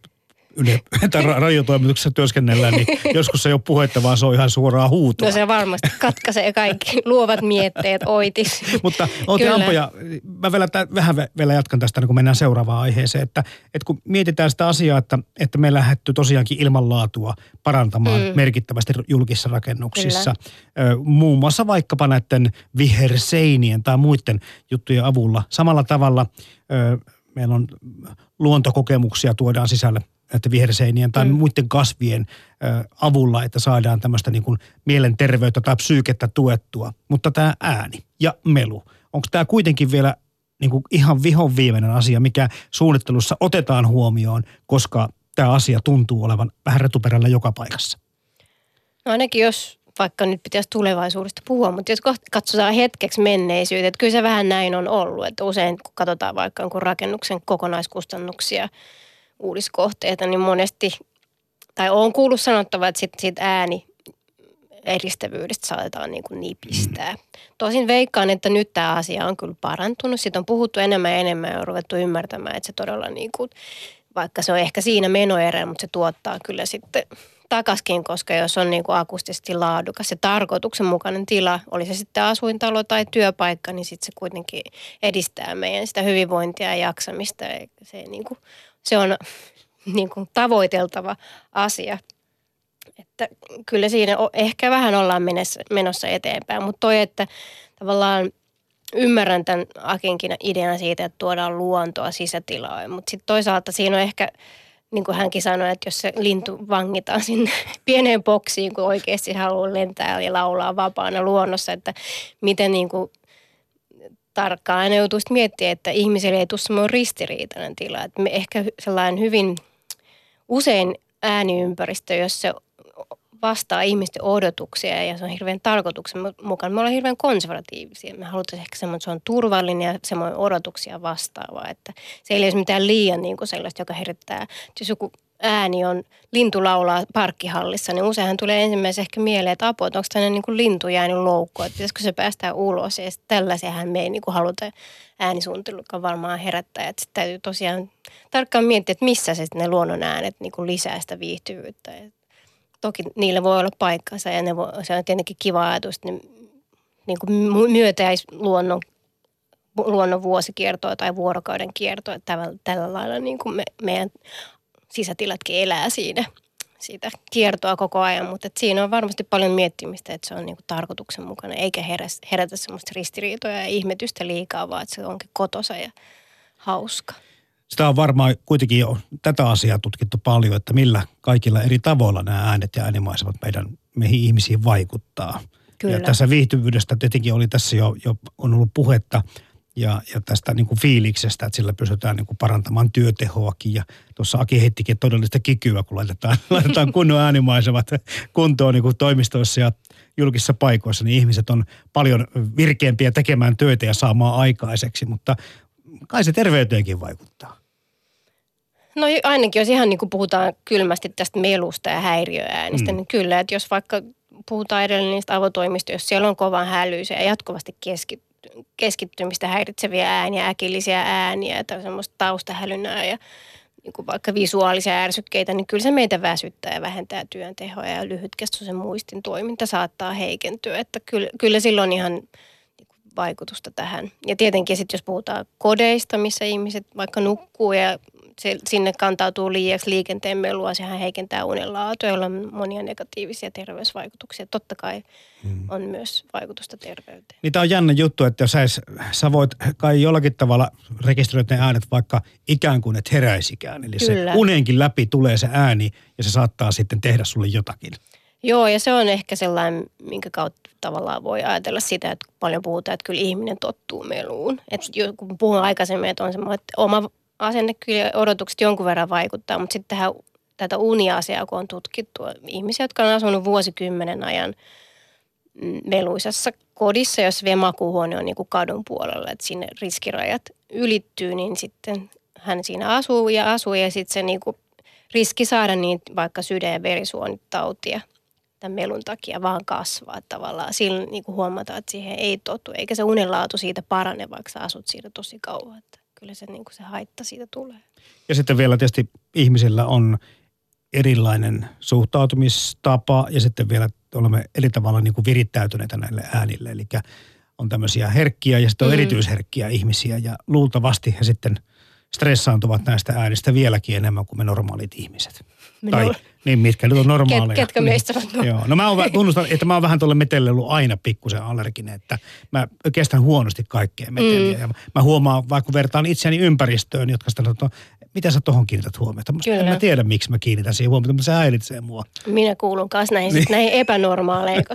yle, tai ra- radiotoimituksessa työskennellään, niin [LAUGHS] joskus se ei ole puhetta, vaan se on ihan suoraa huutoa. No se varmasti katkaisee kaikki luovat mietteet oitis. [LAUGHS] Mutta Outi Kyllä. Ampoja, mä vielä, vähän vielä jatkan tästä, niin kun mennään seuraavaan aiheeseen, että, että kun mietitään sitä asiaa, että, että me lähdetty tosiaankin ilmanlaatua parantamaan mm. Merkittävästi julkisissa rakennuksissa, ö, muun muassa vaikkapa näiden viherseinien tai muiden juttujen avulla. Samalla tavalla meillä on luontokokemuksia tuodaan sisälle näiden viherseinien tai mm. Muiden kasvien ö, avulla, että saadaan tämmöistä niin kuin mielenterveyttä tai psyykettä tuettua. Mutta tämä ääni ja melu, onko tämä kuitenkin vielä niin kuin ihan vihon viimeinen asia, mikä suunnittelussa otetaan huomioon, koska tämä asia tuntuu olevan vähän retuperällä joka paikassa? No ainakin jos vaikka nyt pitäisi tulevaisuudesta puhua, mutta jos katsotaan hetkeksi menneisyyttä, että kyllä se vähän näin on ollut, että usein kun katsotaan vaikka jonkun rakennuksen kokonaiskustannuksia, uudiskohteita, niin monesti, tai on kuullut sanottava, että sit, sit ääni eristävyydestä saatetaan niin kuin nipistää. Tosin veikkaan, että nyt tämä asia on kyllä parantunut. Siitä on puhuttu enemmän ja enemmän ja on ruvettu ymmärtämään, että se todella niin kuin, vaikka se on ehkä siinä menoerä, mutta se tuottaa kyllä sitten takaskin, koska jos on niin kuin akustisesti laadukas ja tarkoituksenmukainen tila, oli se sitten asuintalo tai työpaikka, niin sitten se kuitenkin edistää meidän sitä hyvinvointia ja jaksamista. Ja se, niin kuin, se on [LAUGHS] niin kuin tavoiteltava asia. Että kyllä siinä ehkä vähän ollaan menossa, eteenpäin, mutta toi, että tavallaan ymmärrän tämän Akinkin idean siitä, että tuodaan luontoa sisätilaan, mutta sitten toisaalta siinä on ehkä, niin kuin hänkin sanoi, että jos se lintu vangitaan sinne [LAUGHS] pieneen boksiin, kun oikeasti haluaa lentää ja laulaa vapaana luonnossa, että miten niin kuin tarkkaan aina joutuu miettimään, että ihmiselle ei tule semmoinen ristiriitainen tila. Että me ehkä sellainen hyvin usein ääniympäristö, jos se vastaa ihmisten odotuksia ja se on hirveän tarkoituksen mukaan. Me ollaan hirveän konservatiivisia. Me halutaan ehkä semmoinen, että se on turvallinen ja semmoinen odotuksia vastaava. Että se ei olisi mitään liian niin kuin sellaista, joka herättää. Jos joku ääni on, lintu laulaa parkkihallissa, niin useinhan tulee ensimmäisenä ehkä mieleen, että apua, onko tämmöinen niin kuin lintu jäänyt loukkoon, että pitäisikö se päästää ulos. Ja sitten tällaisiahan me ei niin kuin haluta äänisuunnittelukaan varmaan herättää. Että sitten täytyy tosiaan tarkkaan miettiä, että missä se ne luonnon äänet niin kuin lisää sitä viihtyvyyttä. Et toki niillä voi olla paikkansa ja ne voi, se on tietenkin kiva ajatus, että ne niin kuin myötäisi luonnon, luonnon vuosikiertoa tai vuorokauden kiertoa. Tällä, tällä lailla niin kuin me, meidän sisätilatkin elää siinä siitä kiertoa koko ajan, mutta et siinä on varmasti paljon miettimistä, että se on niinku tarkoituksenmukainen, eikä herätä semmoista ristiriitoja ja ihmetystä liikaa, vaan että se onkin kotosa ja hauska. Sitä on varmaan kuitenkin jo tätä asiaa tutkittu paljon, että millä kaikilla eri tavoilla nämä äänet ja äänimaisemat meidän meihin ihmisiin vaikuttaa. Kyllä. Ja tässä viihtyvyydestä tietenkin oli tässä jo, jo on ollut puhetta. Ja, ja tästä niin kuin fiiliksestä, että sillä pystytään niin kuin parantamaan työtehoakin. Ja tuossa Aki heittikin todellista kikyä, kun laitetaan, [LAUGHS] laitetaan kunnon äänimaisemat kuntoon niin kuin toimistoissa ja julkisissa paikoissa, niin ihmiset on paljon virkeämpiä tekemään töitä ja saamaan aikaiseksi, mutta kai se terveyteenkin vaikuttaa. No ainakin jos ihan niin kuin puhutaan kylmästi tästä melusta ja häiriöäänistä, mm. niin kyllä, että jos vaikka puhutaan edelleen niistä avotoimista, jos siellä on kovan hälyisiä ja jatkuvasti keski, keskittymistä häiritseviä ääniä, äkillisiä ääniä tai semmoista taustahälynää ja niin kuin vaikka visuaalisia ärsykkeitä, niin kyllä se meitä väsyttää ja vähentää työntehoa ja lyhytkestoisen muistin toiminta saattaa heikentyä. Että kyllä, kyllä silloin ihan niin vaikutusta tähän. Ja tietenkin sitten jos puhutaan kodeista, missä ihmiset vaikka nukkuu ja se, sinne kantautuu liiaksi liikenteen melua, sehän heikentää unenlaatua, jolla on monia negatiivisia terveysvaikutuksia. Totta kai hmm. on myös vaikutusta terveyteen. Niin tämä on jännä juttu, että jos sä, sä voit kai jollakin tavalla rekisteröidä ne äänet vaikka ikään kuin et heräisikään. Eli Kyllä. se unenkin läpi tulee se ääni ja se saattaa sitten tehdä sulle jotakin. Joo, ja se on ehkä sellainen, minkä kautta tavallaan voi ajatella sitä, että paljon puhutaan, että kyllä ihminen tottuu meluun. Että kun puhun aikaisemmin, että on semmoinen, että oma asenne kyllä odotukset jonkun verran vaikuttaa, mutta sitten tähän tätä uniasiaa, kun on tutkittu, ihmisiä, jotka on asunut vuosikymmenen ajan meluisassa kodissa, jos vielä makuuhuone on niin kuin kadun puolella, että sinne riskirajat ylittyy, niin sitten hän siinä asuu ja asuu ja sitten se niin kuin riski saada niin vaikka sydän- ja verisuonitautia tämän melun takia vaan kasvaa tavallaan. Silloin niin kuin huomataan, että siihen ei totu, eikä se unenlaatu siitä parane, vaikka sä asut siinä tosi kauan. Että kyllä se, niin kuin se haitta siitä tulee. Ja sitten vielä tietysti ihmisillä on erilainen suhtautumistapa ja sitten vielä olemme eri tavalla niin kuin virittäytyneitä näille äänille. Eli on tämmöisiä herkkiä ja sitten on mm. erityisherkkiä ihmisiä ja luultavasti he sitten stressaantuvat näistä äänistä vieläkin enemmän kuin me normaalit ihmiset. Me tai niin, mitkä nyt on normaaleja. Ket, ketkä niin, meistä ovat no. Joo. No mä oon, tunnustan, että mä oon vähän tuolle metelle ollut aina pikkusen allerginen, että mä kestän huonosti kaikkea meteliä. Mm. Ja mä huomaan, vaikka vertaan itseäni ympäristöön, jotka sitten sanoo, mitä sä tohon kiinnität huomiota? Kyllä. En mä tiedä, miksi mä kiinnitän siihen huomiota, mutta se häiritsee mua. Minä kuulun kanssa näihin, niin. näihin epänormaaleihin.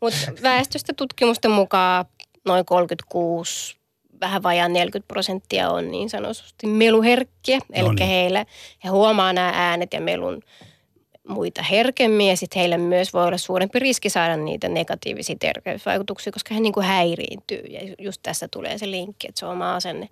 mutta väestöstä tutkimusten mukaan noin 36 vähän vajaan 40 prosenttia on niin sanotusti meluherkkiä. Eli no niin. heille, he huomaa nämä äänet ja melun muita herkemmin ja sitten heille myös voi olla suurempi riski saada niitä negatiivisia terveysvaikutuksia, koska he niin kuin häiriintyy ja just tässä tulee se linkki, että se oma asenne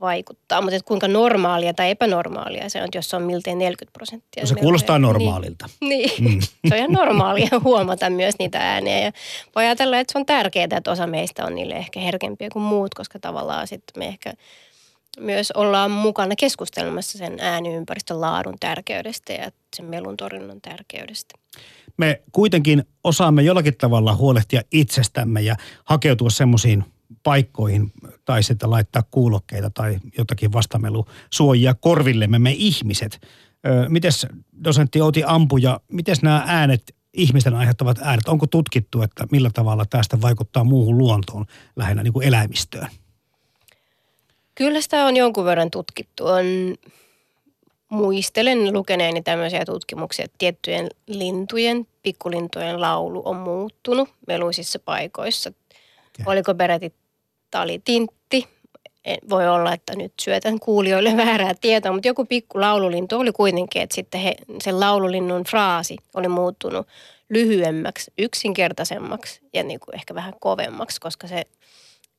vaikuttaa. Mutta kuinka normaalia tai epänormaalia se on, jos se on miltei 40 prosenttia. No se kuulostaa normaalilta. Niin, niin. Mm. [LAUGHS] se on ihan normaalia huomata myös niitä ääniä ja voi ajatella, että se on tärkeää, että osa meistä on niille ehkä herkempiä kuin muut, koska tavallaan sitten me ehkä – myös ollaan mukana keskustelemassa sen ääniympäristön laadun tärkeydestä ja sen melun torjunnan tärkeydestä. Me kuitenkin osaamme jollakin tavalla huolehtia itsestämme ja hakeutua semmoisiin paikkoihin tai sitten laittaa kuulokkeita tai jotakin vastamelusuojia korvillemme me ihmiset. mites dosentti Outi Ampuja, miten nämä äänet, ihmisten aiheuttavat äänet, onko tutkittu, että millä tavalla tästä vaikuttaa muuhun luontoon, lähinnä niin kuin eläimistöön? Kyllä sitä on jonkun verran tutkittu. On, muistelen lukeneeni tämmöisiä tutkimuksia, että tiettyjen lintujen, pikkulintujen laulu on muuttunut meluisissa paikoissa. Okay. Oliko peräti talitintti? Voi olla, että nyt syötän kuulijoille [LAUGHS] väärää tietoa, mutta joku pikku laululintu oli kuitenkin, että sitten he, sen laululinnun fraasi oli muuttunut lyhyemmäksi, yksinkertaisemmaksi ja niin kuin ehkä vähän kovemmaksi, koska se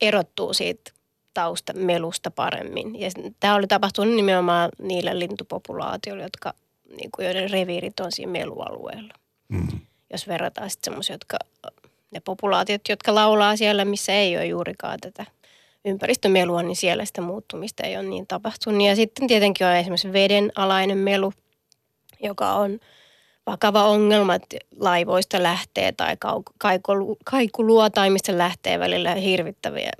erottuu siitä taustamelusta paremmin. Ja tämä oli tapahtunut nimenomaan niillä lintupopulaatioilla, jotka, niin kuin joiden reviirit on siinä melualueella. Mm. Jos verrataan sitten semmoisia, jotka, ne populaatiot, jotka laulaa siellä, missä ei ole juurikaan tätä ympäristömelua, niin siellä sitä muuttumista ei ole niin tapahtunut. Ja sitten tietenkin on esimerkiksi vedenalainen melu, joka on vakava ongelma, että laivoista lähtee tai kaikuluotaimista lähtee välillä hirvittäviä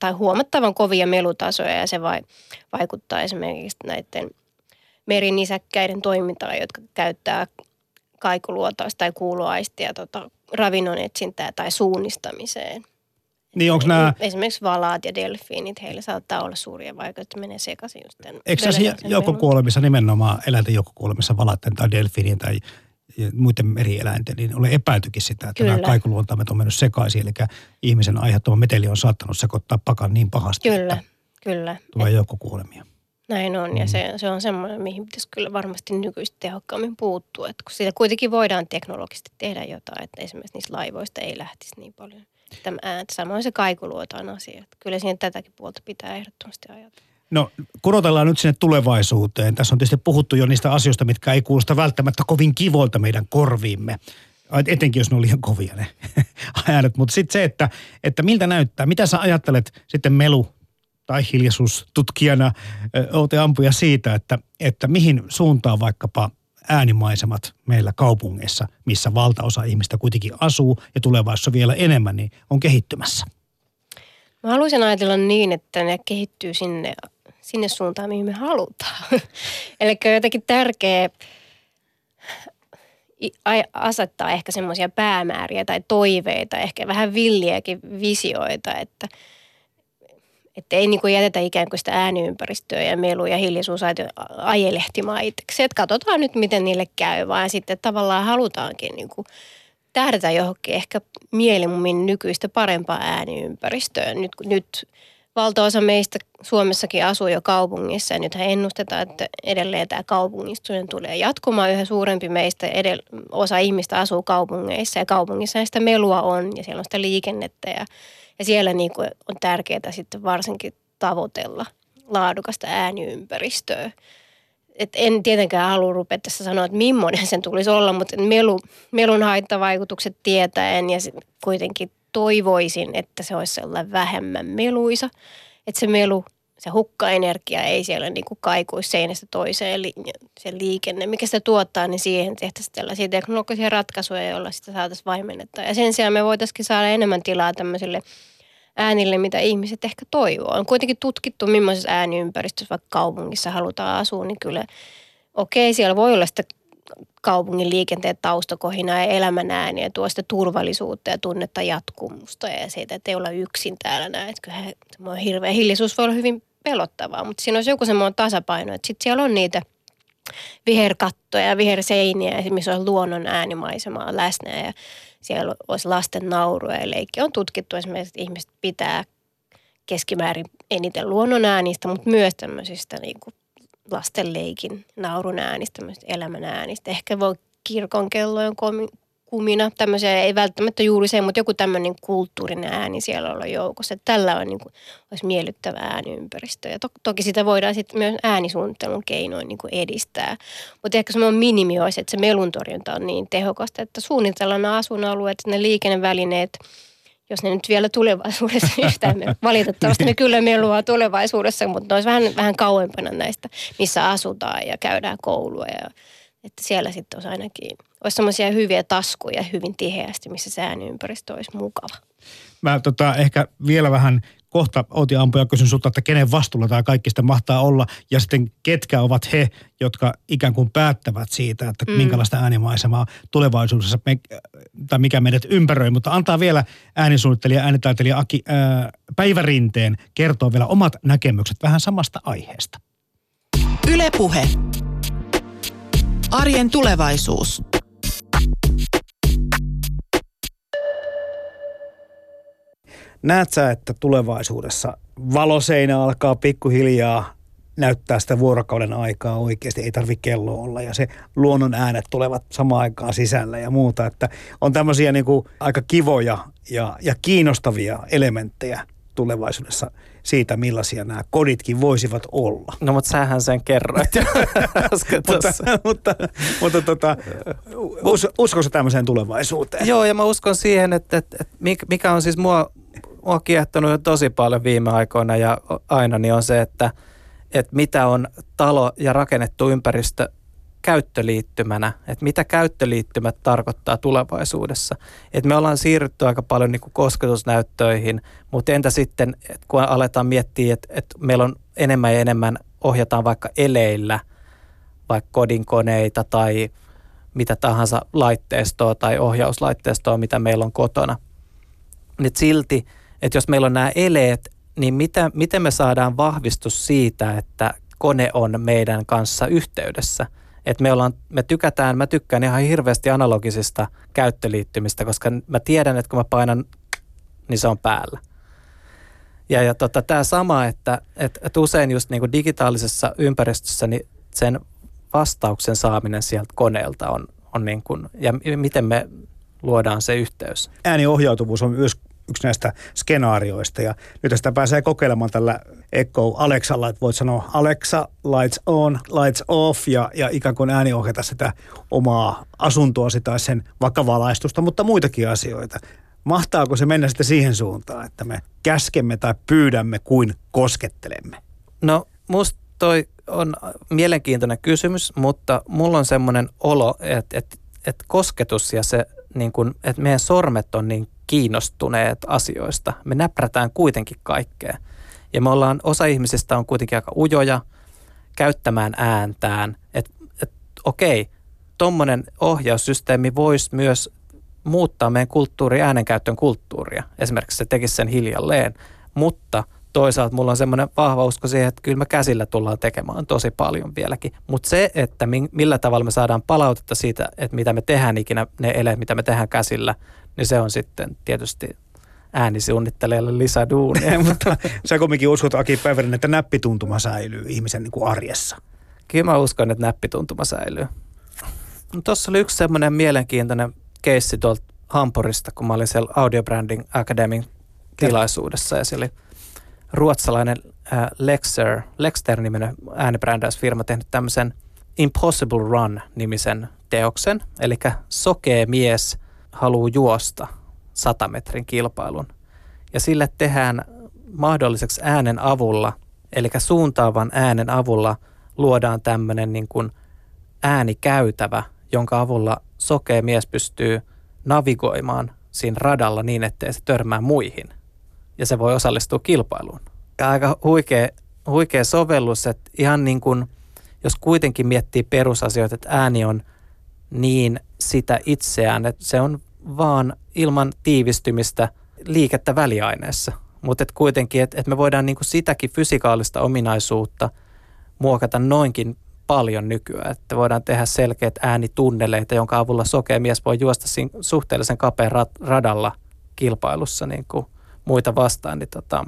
tai huomattavan kovia melutasoja ja se vai, vaikuttaa esimerkiksi näiden merinisäkkäiden toimintaan, jotka käyttää kaikuluotausta tai kuuloaistia tota, ravinnon etsintää tai suunnistamiseen. Niin onko nämä... Esimerkiksi valaat ja delfiinit, heillä saattaa olla suuria vaikeuksia, menee sekaisin just tämän Eikö se joukkokuolemissa nimenomaan eläinten joukkokuolemissa valaiden tai delfiinien tai muiden merieläinten, niin olen epäiltykin sitä, että Kyllä. nämä kaikuluontaimet on mennyt sekaisin. Eli ihmisen aiheuttama meteli on saattanut sekoittaa pakan niin pahasti, Kyllä, että kyllä. tulee joukkokuolemia. Näin on, ja Mm. se, se on semmoinen, mihin pitäisi kyllä varmasti nykyistä tehokkaammin puuttua. Että kun siitä kuitenkin voidaan teknologisesti tehdä jotain, että esimerkiksi niistä laivoista ei lähtisi niin paljon tämä ääntä. Samoin se kaikuluotaan asia. Että kyllä siihen tätäkin puolta pitää ehdottomasti ajatella. No kurotellaan nyt sinne tulevaisuuteen. Tässä on tietysti puhuttu jo niistä asioista, mitkä ei kuulosta välttämättä kovin kivoilta meidän korviimme. Etenkin jos ne on liian kovia ne [LAUGHS] äänet. Mutta sitten se, että, että miltä näyttää. Mitä sä ajattelet sitten melu tai hiljaisuustutkijana Outi Ampuja siitä, että, että mihin suuntaan vaikkapa äänimaisemat meillä kaupungeissa, missä valtaosa ihmistä kuitenkin asuu ja tulevaisuudessa vielä enemmän, niin on kehittymässä. Mä haluaisin ajatella niin, että ne kehittyy sinne, sinne suuntaan, mihin me halutaan. [LAUGHS] Eli on jotenkin tärkeä asettaa ehkä semmoisia päämääriä tai toiveita, ehkä vähän villiäkin visioita, että, että ei niin kuin jätetä ikään kuin sitä ääniympäristöä ja melu ja hiljaisuus ajelehtimaan itseksi. Että katsotaan nyt, miten niille käy, vaan sitten tavallaan halutaankin niin kuin tähdätä johonkin ehkä mieluummin nykyistä parempaa ääniympäristöön. Nyt, nyt valtaosa meistä Suomessakin asuu jo kaupungissa ja nythän ennustetaan, että edelleen tämä kaupungistuminen tulee jatkumaan. Yhä suurempi meistä edell- osa ihmistä asuu kaupungeissa ja kaupungissa sitä melua on ja siellä on sitä liikennettä ja, ja siellä niin kuin on tärkeää sitten varsinkin tavoitella laadukasta ääniympäristöä et en tietenkään halua rupea tässä sanoa, että millainen sen tulisi olla, mutta melu, melun haittavaikutukset tietäen ja kuitenkin toivoisin, että se olisi sellainen vähemmän meluisa. Että se melu, se hukkaenergia ei siellä niin kuin kaikuisi seinästä toiseen, eli se liikenne, mikä sitä tuottaa, niin siihen tehtäisiin tällaisia teknologisia ratkaisuja, joilla sitä saataisiin vaimennettaa. Ja sen sijaan me voitaisiin saada enemmän tilaa tämmöisille äänille, mitä ihmiset ehkä toivoo. On kuitenkin tutkittu, millaisessa ääniympäristössä vaikka kaupungissa halutaan asua, niin kyllä okei, siellä voi olla sitä kaupungin liikenteen taustakohinaa ja elämän ääniä ja tuo sitä turvallisuutta ja tunnetta jatkumusta ja siitä, että ei olla yksin täällä näin. Että kyllähän hirveä hiljaisuus voi olla hyvin pelottavaa, mutta siinä olisi joku semmoinen tasapaino, että sitten siellä on niitä viherkattoja ja viherseiniä, missä on luonnon äänimaisemaa läsnä ja siellä olisi lasten nauruja ja leikkiä. On tutkittu esimerkiksi, että ihmiset pitää keskimäärin eniten luonnon äänistä, mutta myös tämmöisistä niin kuin lasten leikin, naurun äänistä, elämän äänistä. Ehkä voi kirkon kellojen kumina, tämmöisiä ei välttämättä juuri se, mutta joku tämmöinen kulttuurinen ääni siellä olla joukossa. Että tällä on niin kuin, olisi miellyttävä ääniympäristö. Ja to- toki sitä voidaan sitten myös äänisuunnittelun keinoin niin kuin edistää. Mutta ehkä semmoinen minimi olisi, että se meluntorjunta on niin tehokasta, että suunnitellaan nämä asuinalueet, ne liikennevälineet, jos ne nyt vielä tulevaisuudessa [LAUGHS] yhtään, valitettavasti ne kyllä melua tulevaisuudessa, mutta ne olisi vähän, vähän kauempana näistä, missä asutaan ja käydään koulua ja että siellä sitten olisi ainakin, olisi semmoisia hyviä taskuja hyvin tiheästi, missä se ääniympäristö olisi mukava. Mä tota, ehkä vielä vähän kohta Outi Ampuja kysyn sulta, että kenen vastuulla tämä kaikki sitten mahtaa olla ja sitten ketkä ovat he, jotka ikään kuin päättävät siitä, että mm. minkälaista äänimaisemaa tulevaisuudessa me, tai mikä meidät ympäröi, mutta antaa vielä äänisuunnittelija, äänitaiteilija Aki ää, Päivärinteen kertoa vielä omat näkemykset vähän samasta aiheesta. Ylepuhe. Arjen tulevaisuus. Näet sä, että tulevaisuudessa valoseinä alkaa pikkuhiljaa näyttää sitä vuorokauden aikaa oikeasti, ei tarvi kello olla ja se luonnon äänet tulevat samaan aikaan sisällä ja muuta, että on tämmöisiä niin kuin aika kivoja ja, ja kiinnostavia elementtejä tulevaisuudessa siitä, millaisia nämä koditkin voisivat olla. No mutta sähän sen kerroit jo [LAUGHS] äsken mutta, mutta, mutta tota, us, usko se tämmöiseen tulevaisuuteen? Joo, ja mä uskon siihen, että, että, että mik- mikä on siis mua, mua kiehtonut jo tosi paljon viime aikoina ja aina, niin on se, että, että mitä on talo ja rakennettu ympäristö käyttöliittymänä, että mitä käyttöliittymät tarkoittaa tulevaisuudessa. Että me ollaan siirrytty aika paljon niin kosketusnäyttöihin, mutta entä sitten, kun aletaan miettiä, että, että meillä on enemmän ja enemmän ohjataan vaikka eleillä, vaikka kodinkoneita tai mitä tahansa laitteistoa tai ohjauslaitteistoa, mitä meillä on kotona. Nyt silti, että jos meillä on nämä eleet, niin mitä, miten me saadaan vahvistus siitä, että kone on meidän kanssa yhteydessä. että me, ollaan, me tykätään, mä tykkään ihan hirveästi analogisista käyttöliittymistä, koska mä tiedän, että kun mä painan, niin se on päällä. Ja, ja tota, tämä sama, että et, et usein just niin kuin digitaalisessa ympäristössä niin sen vastauksen saaminen sieltä koneelta on, on niin kuin, ja miten me luodaan se yhteys. Ääniohjautuvuus on myös yksi näistä skenaarioista. Ja nyt sitä pääsee kokeilemaan tällä Echo Alexalla, että voit sanoa Alexa, lights on, lights off ja, ja ikään kuin ääniohjata sitä omaa asuntoasi tai sen vakavalaistusta, mutta muitakin asioita. Mahtaako se mennä sitten siihen suuntaan, että me käskemme tai pyydämme kuin koskettelemme? No musta toi on mielenkiintoinen kysymys, mutta mulla on semmoinen olo, että, että, että kosketus ja se, niin että meidän sormet on niin kiinnostuneet asioista. Me näprätään kuitenkin kaikkea. Ja me ollaan, osa ihmisistä on kuitenkin aika ujoja käyttämään ääntään, että et, okei, tuommoinen ohjaussysteemi voisi myös muuttaa meidän kulttuuri, äänenkäyttön kulttuuria. Esimerkiksi se tekisi sen hiljalleen, mutta toisaalta mulla on semmoinen vahva usko siihen, että kyllä me käsillä tullaan tekemään tosi paljon vieläkin. Mutta se, että millä tavalla me saadaan palautetta siitä, että mitä me tehdään ikinä, ne eleet, mitä me tehdään käsillä, niin se on sitten tietysti äänisuunnittelijalle lisäduunia. [LAUGHS] Mutta sä kumminkin uskot Aki Päivärin, että näppituntuma säilyy ihmisen niin kuin arjessa. Kyllä mä uskon, että näppituntuma säilyy. Tuossa oli yksi semmoinen mielenkiintoinen keissi tuolta Hampurista, kun mä olin siellä Audio Branding Academy tilaisuudessa ja siellä oli ruotsalainen äh, Lexer, Lexter-niminen äänibrändäysfirma tehnyt tämmöisen Impossible Run-nimisen teoksen, eli sokee mies haluaa juosta 100 metrin kilpailun. Ja sille tehdään mahdolliseksi äänen avulla, eli suuntaavan äänen avulla luodaan tämmöinen niin kuin äänikäytävä, jonka avulla sokea mies pystyy navigoimaan siinä radalla niin, ettei se törmää muihin. Ja se voi osallistua kilpailuun. Ja aika huikea, huikea sovellus, että ihan niin kuin, jos kuitenkin miettii perusasioita, että ääni on niin sitä itseään, että se on vaan ilman tiivistymistä liikettä väliaineessa. Mutta et kuitenkin, että et me voidaan niinku sitäkin fysikaalista ominaisuutta muokata noinkin paljon nykyään, että voidaan tehdä selkeät äänitunneleita, jonka avulla sokea mies voi juosta siinä suhteellisen kapean radalla kilpailussa niin kuin muita vastaan, niin tota,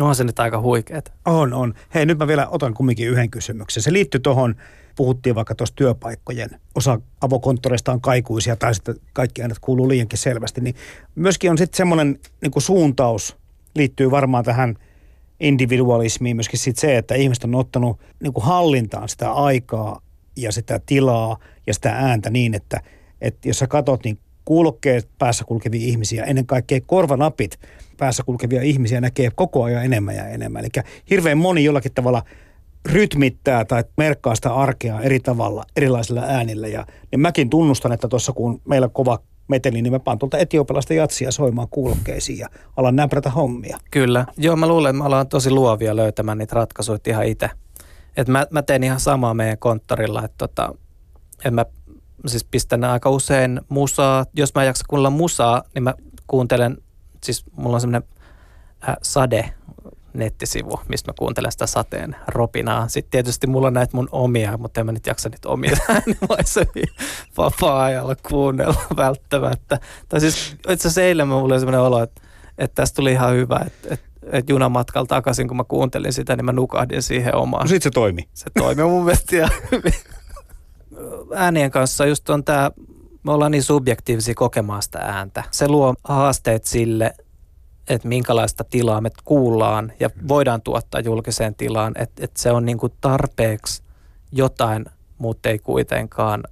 no on se nyt aika huikeet. On, on. Hei, nyt mä vielä otan kumminkin yhden kysymyksen. Se liittyy tuohon, puhuttiin vaikka tuosta työpaikkojen, osa avokonttoreista on kaikuisia tai sitten kaikki äänet kuuluu liiankin selvästi, niin myöskin on sitten semmoinen niin suuntaus, liittyy varmaan tähän – individualismiin myöskin sit se, että ihmiset on ottanut niin kuin hallintaan sitä aikaa ja sitä tilaa ja sitä ääntä niin, että, että jos sä katot, niin kuulokkeet päässä kulkevia ihmisiä, ennen kaikkea korvanapit päässä kulkevia ihmisiä näkee koko ajan enemmän ja enemmän. Eli hirveän moni jollakin tavalla rytmittää tai merkkaa sitä arkea eri tavalla, erilaisilla äänillä. Ja niin mäkin tunnustan, että tuossa kun meillä kova meteli, niin mä paan tuolta etiopalaista jatsia soimaan kuulokkeisiin ja alan näprätä hommia. Kyllä. Joo, mä luulen, että me ollaan tosi luovia löytämään niitä ratkaisuja ihan itse. Et mä, mä teen ihan samaa meidän konttorilla, että tota, et mä siis pistän aika usein musaa. Jos mä en jaksa kuunnella musaa, niin mä kuuntelen, siis mulla on semmoinen äh, sade nettisivu, mistä mä kuuntelen sitä sateen ropinaa. Sitten tietysti mulla on näitä mun omia, mutta en mä nyt jaksa niitä omia [LAUGHS] äänimaisemia vapaa-ajalla kuunnella välttämättä. Tai siis itse asiassa eilen mulla oli sellainen olo, että, että tästä tuli ihan hyvä, että, että, että junamatkalla takaisin, kun mä kuuntelin sitä, niin mä nukahdin siihen omaan. No sit se toimi. Se toimi mun mielestä ihan hyvin. Äänien kanssa just on tää, me ollaan niin subjektiivisia kokemaan sitä ääntä. Se luo haasteet sille, että minkälaista tilaa me kuullaan ja voidaan tuottaa julkiseen tilaan, että, että se on niin kuin tarpeeksi jotain, mutta ei kuitenkaan.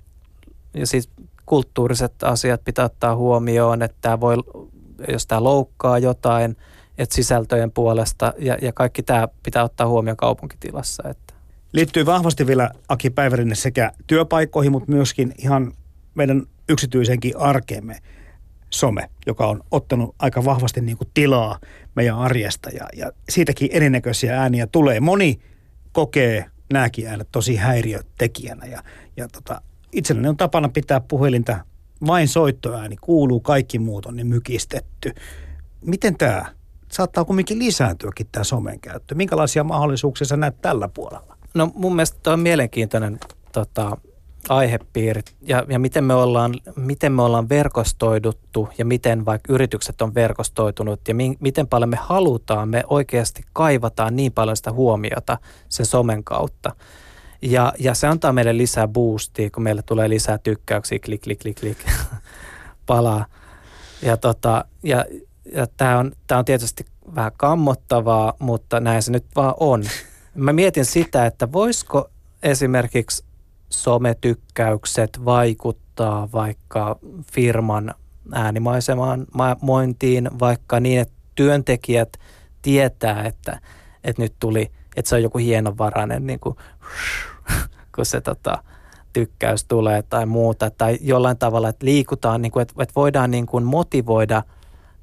Ja siis kulttuuriset asiat pitää ottaa huomioon, että tämä voi, jos tämä loukkaa jotain, että sisältöjen puolesta ja, ja kaikki tämä pitää ottaa huomioon kaupunkitilassa. Että. Liittyy vahvasti vielä Aki Päivärinne sekä työpaikkoihin, mutta myöskin ihan meidän yksityisenkin arkeemme some, joka on ottanut aika vahvasti niin kuin tilaa meidän arjesta ja, ja siitäkin erinäköisiä ääniä tulee. Moni kokee nämäkin äänet tosi häiriötekijänä ja, ja tota, itselleni on tapana pitää puhelinta vain soittoääni, kuuluu, kaikki muut on niin mykistetty. Miten tämä saattaa kumminkin lisääntyäkin tämä somen käyttö? Minkälaisia mahdollisuuksia sä näet tällä puolella? No mun mielestä on mielenkiintoinen tota, aihepiirit ja, ja miten, me ollaan, miten me ollaan verkostoiduttu ja miten vaikka yritykset on verkostoitunut ja mi, miten paljon me halutaan, me oikeasti kaivataan niin paljon sitä huomiota sen somen kautta. Ja, ja se antaa meille lisää boostia, kun meille tulee lisää tykkäyksiä, klik, klik, klik, klik, [LAUGHS] palaa. Ja, tota, ja, ja tämä on, on tietysti vähän kammottavaa, mutta näin se nyt vaan on. Mä mietin sitä, että voisiko esimerkiksi sometykkäykset vaikuttaa vaikka firman äänimaisemaan mointiin, vaikka niin, että työntekijät tietää, että, että nyt tuli, että se on joku hienovarainen, niin kuin, [LAUGHS] kun se tota, tykkäys tulee tai muuta, tai jollain tavalla, että liikutaan, niin kuin, että, että voidaan niin kuin motivoida –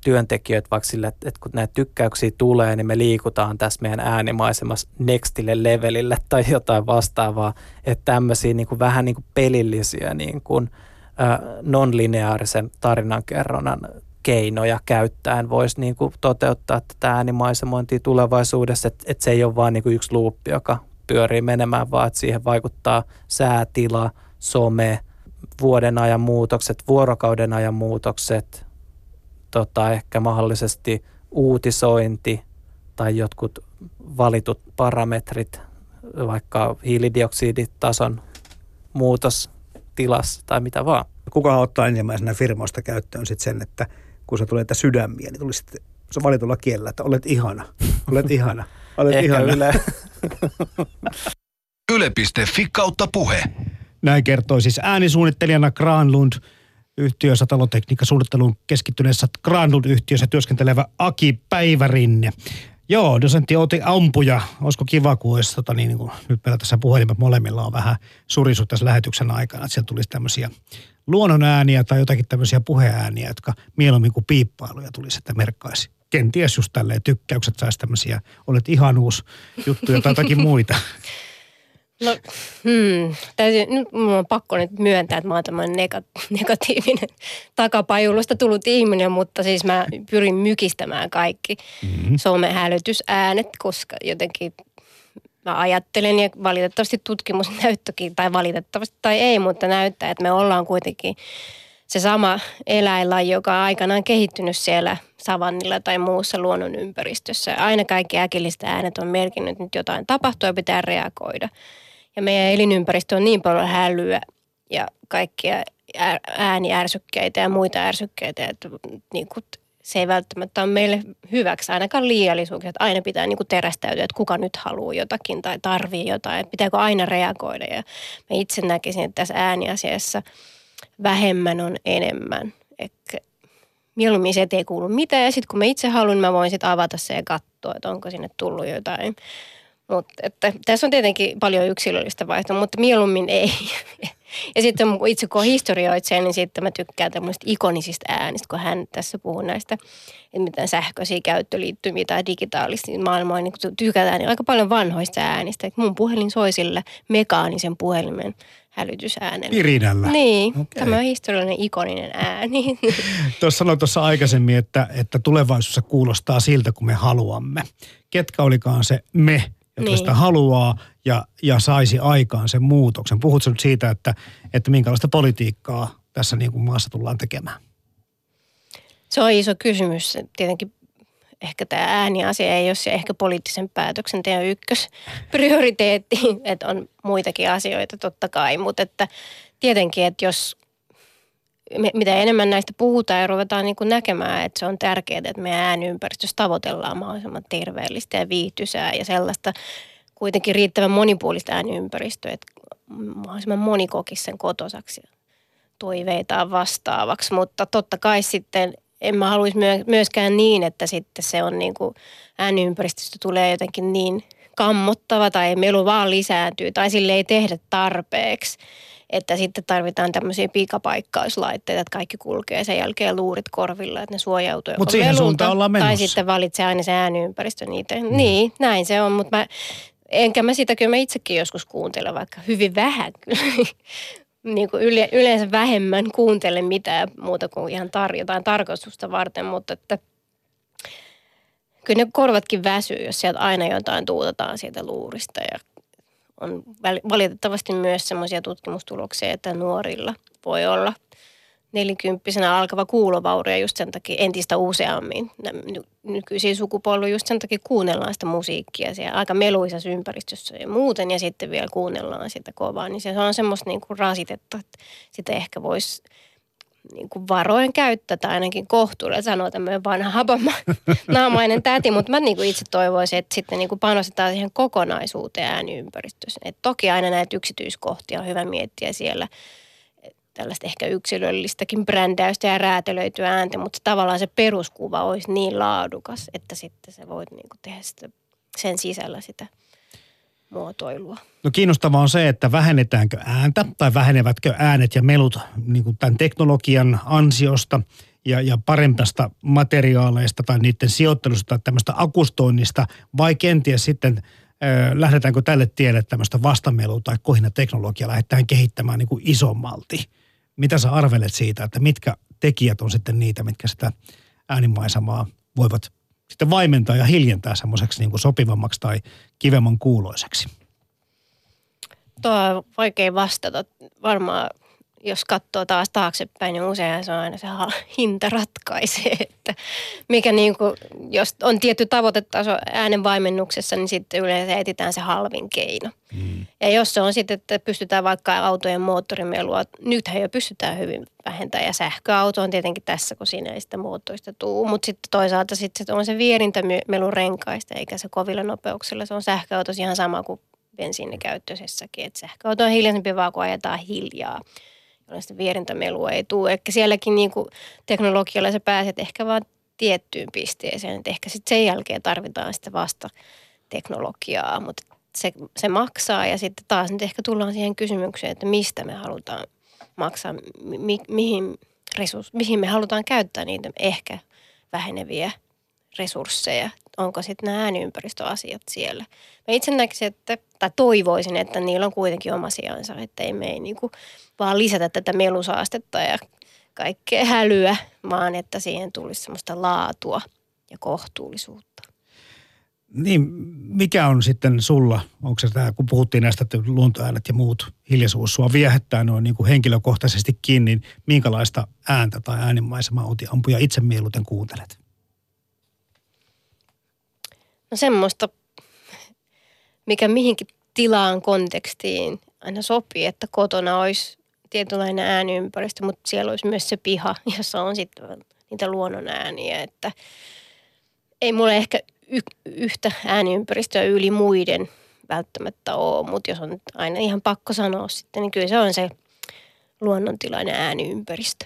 työntekijöitä vaikka sille, että, että kun näitä tykkäyksiä tulee, niin me liikutaan tässä meidän äänimaisemassa nextille levelille tai jotain vastaavaa. Että tämmöisiä niin kuin vähän niin kuin pelillisiä niin kuin, non-lineaarisen tarinankerronnan keinoja käyttäen voisi niin kuin toteuttaa tätä äänimaisemointia tulevaisuudessa, että, että se ei ole vain niin kuin yksi luuppi, joka pyörii menemään, vaan että siihen vaikuttaa säätila, some, vuoden ajan muutokset, vuorokauden ajan muutokset, tota, ehkä mahdollisesti uutisointi tai jotkut valitut parametrit, vaikka hiilidioksiditason muutos tilassa tai mitä vaan. Kuka ottaa ensimmäisenä firmoista käyttöön sitten sen, että kun se tulee sydämiä, niin tulisi sitten se valitulla kielellä, että olet ihana, olet [LAUGHS] ihana, olet Ehkä ihana. Yle. [LAUGHS] Yle.fi kautta puhe. Näin kertoi siis äänisuunnittelijana Granlund yhtiössä talotekniikkasuunnitteluun keskittyneessä Granlund-yhtiössä työskentelevä Aki Päivärinne. Joo, dosentti Oti Ampuja. Olisiko kiva, kun olisi, tota, niin, niin kuin nyt meillä tässä puhelimet molemmilla on vähän surisut tässä lähetyksen aikana, että sieltä tulisi tämmöisiä luonnon ääniä tai jotakin tämmöisiä puheääniä, jotka mieluummin kuin piippailuja tulisi, että merkkaisi. Kenties just tälleen tykkäykset saisi tämmöisiä, olet ihanuus juttuja tai jotakin muita. [LAUGHS] No, hmm, täytyy, nyt mun on pakko nyt myöntää, että mä oon tämmöinen negatiivinen takapajulusta tullut ihminen, mutta siis mä pyrin mykistämään kaikki mm-hmm. somehälytysäänet, koska jotenkin mä ajattelen ja valitettavasti tutkimusnäyttökin, [LAUGHS] tai valitettavasti tai ei, mutta näyttää, että me ollaan kuitenkin se sama eläinlaji, joka on aikanaan kehittynyt siellä savannilla tai muussa luonnonympäristössä. Aina kaikki äkilliset äänet on merkinnyt, että nyt jotain tapahtuu ja pitää reagoida. Ja meidän elinympäristö on niin paljon hälyä ja kaikkia ääniärsykkeitä ja muita ärsykkeitä, että niin kuin se ei välttämättä ole meille hyväksi, ainakaan liiallisuuksia, että aina pitää niin kuin terästäytyä, että kuka nyt haluaa jotakin tai tarvii jotain, että pitääkö aina reagoida. Ja mä itse näkisin, että tässä ääniasiassa vähemmän on enemmän. Että mieluummin se ei kuulu mitään ja sitten kun mä itse haluan, mä voin sitten avata se ja katsoa, että onko sinne tullut jotain Mut, että, tässä on tietenkin paljon yksilöllistä vaihtoa, mutta mieluummin ei. ja sitten itse kun on historioitsija, niin sitten mä tykkään tämmöistä ikonisista äänistä, kun hän tässä puhuu näistä, että miten sähköisiä käyttöliittymiä tai digitaalista niin maailmaa niin tykätään, niin aika paljon vanhoista äänistä. Että mun puhelin soi sillä mekaanisen puhelimen hälytysäänellä. Pirinällä? Niin, okay. tämä on historiallinen ikoninen ääni. [LAUGHS] Tuossa sanoin tuossa aikaisemmin, että, että tulevaisuudessa kuulostaa siltä, kun me haluamme. Ketkä olikaan se me, jotka niin. sitä haluaa ja, ja saisi aikaan sen muutoksen. Puhutko nyt siitä, että, että minkälaista politiikkaa tässä niin kuin maassa tullaan tekemään? Se on iso kysymys. Tietenkin ehkä tämä ääniasia ei ole se ehkä poliittisen päätöksenteon ykkösprioriteetti, [LAUGHS] että on muitakin asioita totta kai, mutta että tietenkin, että jos mitä enemmän näistä puhutaan ja ruvetaan niin kuin näkemään, että se on tärkeää, että meidän ääniympäristössä tavoitellaan mahdollisimman terveellistä ja viihtysää ja sellaista kuitenkin riittävän monipuolista ääniympäristöä, että mahdollisimman moni kokisi sen kotosaksi toiveitaan vastaavaksi, mutta totta kai sitten en mä haluaisi myöskään niin, että sitten se on niin kuin ääniympäristöstä tulee jotenkin niin kammottava tai melu vaan lisääntyy tai sille ei tehdä tarpeeksi että sitten tarvitaan tämmöisiä pikapaikkauslaitteita, että kaikki kulkee sen jälkeen luurit korvilla, että ne suojautuu Mutta siihen suuntaan ollaan menossa. Tai sitten valitsee aina se ääniympäristö niitä. Mm. Niin, näin se on, mutta mä, enkä mä sitä kyllä mä itsekin joskus kuuntelen, vaikka hyvin vähän kyllä. [LAUGHS] niin kuin yle, yleensä vähemmän kuuntelen mitään muuta kuin ihan tar- jotain tarkoitusta varten, mutta että kyllä ne korvatkin väsyy, jos sieltä aina jotain tuutetaan sieltä luurista ja on valitettavasti myös sellaisia tutkimustuloksia, että nuorilla voi olla nelikymppisenä alkava kuulovaurio just sen takia entistä useammin. Nykyisiä sukupolvi just sen takia kuunnellaan sitä musiikkia siellä aika meluisessa ympäristössä ja muuten ja sitten vielä kuunnellaan sitä kovaa. Niin se on semmoista niin kuin rasitetta, että sitä ehkä voisi niin kuin varoen käyttää tai ainakin kohtuudella sanoo tämmöinen vanha habamainen [LAUGHS] täti, mutta mä niin kuin itse toivoisin, että sitten niin kuin panostetaan siihen kokonaisuuteen ääniympäristössä. Et toki aina näitä yksityiskohtia on hyvä miettiä siellä tällaista ehkä yksilöllistäkin brändäystä ja räätälöityä ääntä, mutta tavallaan se peruskuva olisi niin laadukas, että sitten se voit niin kuin tehdä sitä, sen sisällä sitä muotoilua. No kiinnostavaa on se, että vähennetäänkö ääntä tai vähenevätkö äänet ja melut niin kuin tämän teknologian ansiosta ja, ja parempasta materiaaleista tai niiden sijoittelusta tai tämmöistä akustoinnista vai kenties sitten äh, lähdetäänkö tälle tielle tämmöistä vastamelua tai kohina-teknologiaa lähdetään kehittämään niin kuin isommalti. Mitä sä arvelet siitä, että mitkä tekijät on sitten niitä, mitkä sitä äänimaisemaa voivat sitten vaimentaa ja hiljentää semmoiseksi niin kuin sopivammaksi tai kivemman kuuloiseksi? Tuo on vaikea vastata. Varmaan jos katsoo taas taaksepäin, niin usein se on aina se hinta ratkaisee, [LAUGHS] että mikä niin kuin, jos on tietty tavoitetaso äänen vaimennuksessa, niin sitten yleensä etsitään se halvin keino. Mm. Ja jos se on sitten, että pystytään vaikka autojen moottorimelua, nythän jo pystytään hyvin vähentämään. Ja sähköauto on tietenkin tässä, kun siinä ei sitä moottorista tuu, mutta sitten toisaalta sitten on se vierintämelu renkaista, eikä se kovilla nopeuksilla, se on sähköautos ihan sama kuin bensiinikäyttöisessäkin, että sähköauto on hiljaisempi vaan, kun ajetaan hiljaa jolloin sitä vierintämelua ei tule. Ehkä sielläkin niin kuin teknologialla sä pääset ehkä vaan tiettyyn pisteeseen, että ehkä sitten sen jälkeen tarvitaan sitä vasta teknologiaa, mutta se, se maksaa ja sitten taas nyt ehkä tullaan siihen kysymykseen, että mistä me halutaan maksaa, mi, mihin, resurs, mihin me halutaan käyttää niitä ehkä väheneviä resursseja. Onko sitten nämä ääniympäristöasiat siellä. Mä itse näkisin, että, tai toivoisin, että niillä on kuitenkin oma sijansa, että ei me ei niinku vaan lisätä tätä melusaastetta ja kaikkea hälyä, vaan että siihen tulisi semmoista laatua ja kohtuullisuutta. Niin, mikä on sitten sulla, onko se tämä, kun puhuttiin näistä luontoäänet ja muut hiljaisuus sua viehättää noin niin kuin henkilökohtaisestikin, niin minkälaista ääntä tai äänimaisemaa ampuja itse mieluiten kuuntelet? No semmoista, mikä mihinkin tilaan, kontekstiin aina sopii, että kotona olisi tietynlainen ääniympäristö, mutta siellä olisi myös se piha, [LAUGHS] jossa on sitten niitä luonnon ääniä, että ei mulle ehkä y- yhtä ääniympäristöä yli muiden välttämättä ole, mutta jos on aina ihan pakko sanoa sitten, niin kyllä se on se luonnontilainen ääniympäristö.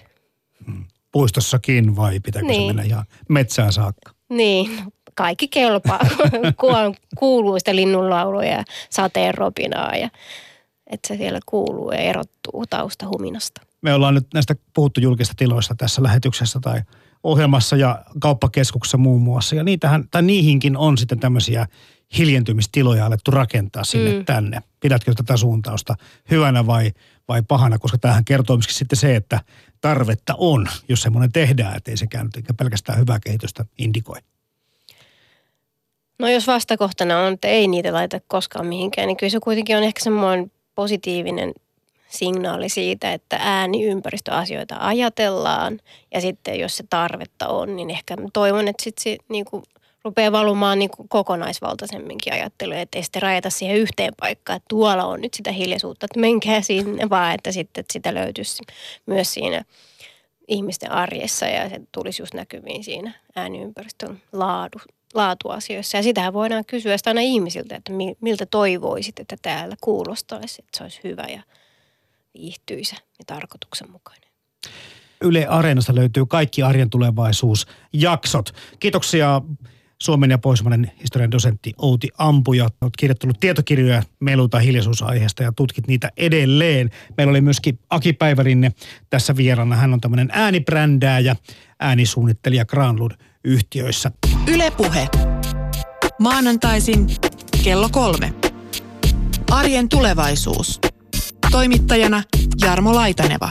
Hmm. Puistossakin vai pitääkö niin. se mennä ihan metsään saakka? Niin, kaikki kelpaa. [LAUGHS] kuuluu sitä linnunlauluja ja sateen robinaa ja että se siellä kuuluu ja erottuu taustahuminasta. Me ollaan nyt näistä puhuttu julkista tiloista tässä lähetyksessä tai ohjelmassa ja kauppakeskuksessa muun muassa. Ja niitähän, tai niihinkin on sitten tämmöisiä hiljentymistiloja alettu rakentaa sinne mm. tänne. Pidätkö tätä suuntausta hyvänä vai, vai pahana? Koska tämähän kertoo myöskin sitten se, että tarvetta on, jos semmoinen tehdään, että ei sekään pelkästään hyvää kehitystä indikoi. No jos vastakohtana on, että ei niitä laita koskaan mihinkään, niin kyllä se kuitenkin on ehkä semmoinen positiivinen signaali siitä, että ääniympäristöasioita ajatellaan. Ja sitten jos se tarvetta on, niin ehkä toivon, että sitten se kuin rupeaa valumaan niin kuin kokonaisvaltaisemminkin ajattelu, että ei sitten rajata siihen yhteen paikkaan, että tuolla on nyt sitä hiljaisuutta, että menkää sinne, vaan että sitten että sitä löytyisi myös siinä ihmisten arjessa ja se tulisi just näkyviin siinä ääniympäristön laadu, laatuasioissa. Ja sitähän voidaan kysyä sitä aina ihmisiltä, että miltä toivoisit, että täällä kuulostaisi, että se olisi hyvä ja viihtyisä ja tarkoituksenmukainen. Yle Areenasta löytyy kaikki arjen tulevaisuusjaksot. Kiitoksia Suomen ja Pohjoismainen historian dosentti Outi Ampuja. Olet kirjoittanut tietokirjoja meluta hiljaisuusaiheesta ja tutkit niitä edelleen. Meillä oli myöskin Aki Päivärinne tässä vierana. Hän on tämmöinen äänibrändääjä, äänisuunnittelija Granlund yhtiöissä. Ylepuhe. Maanantaisin kello kolme. Arjen tulevaisuus. Toimittajana Jarmo Laitaneva.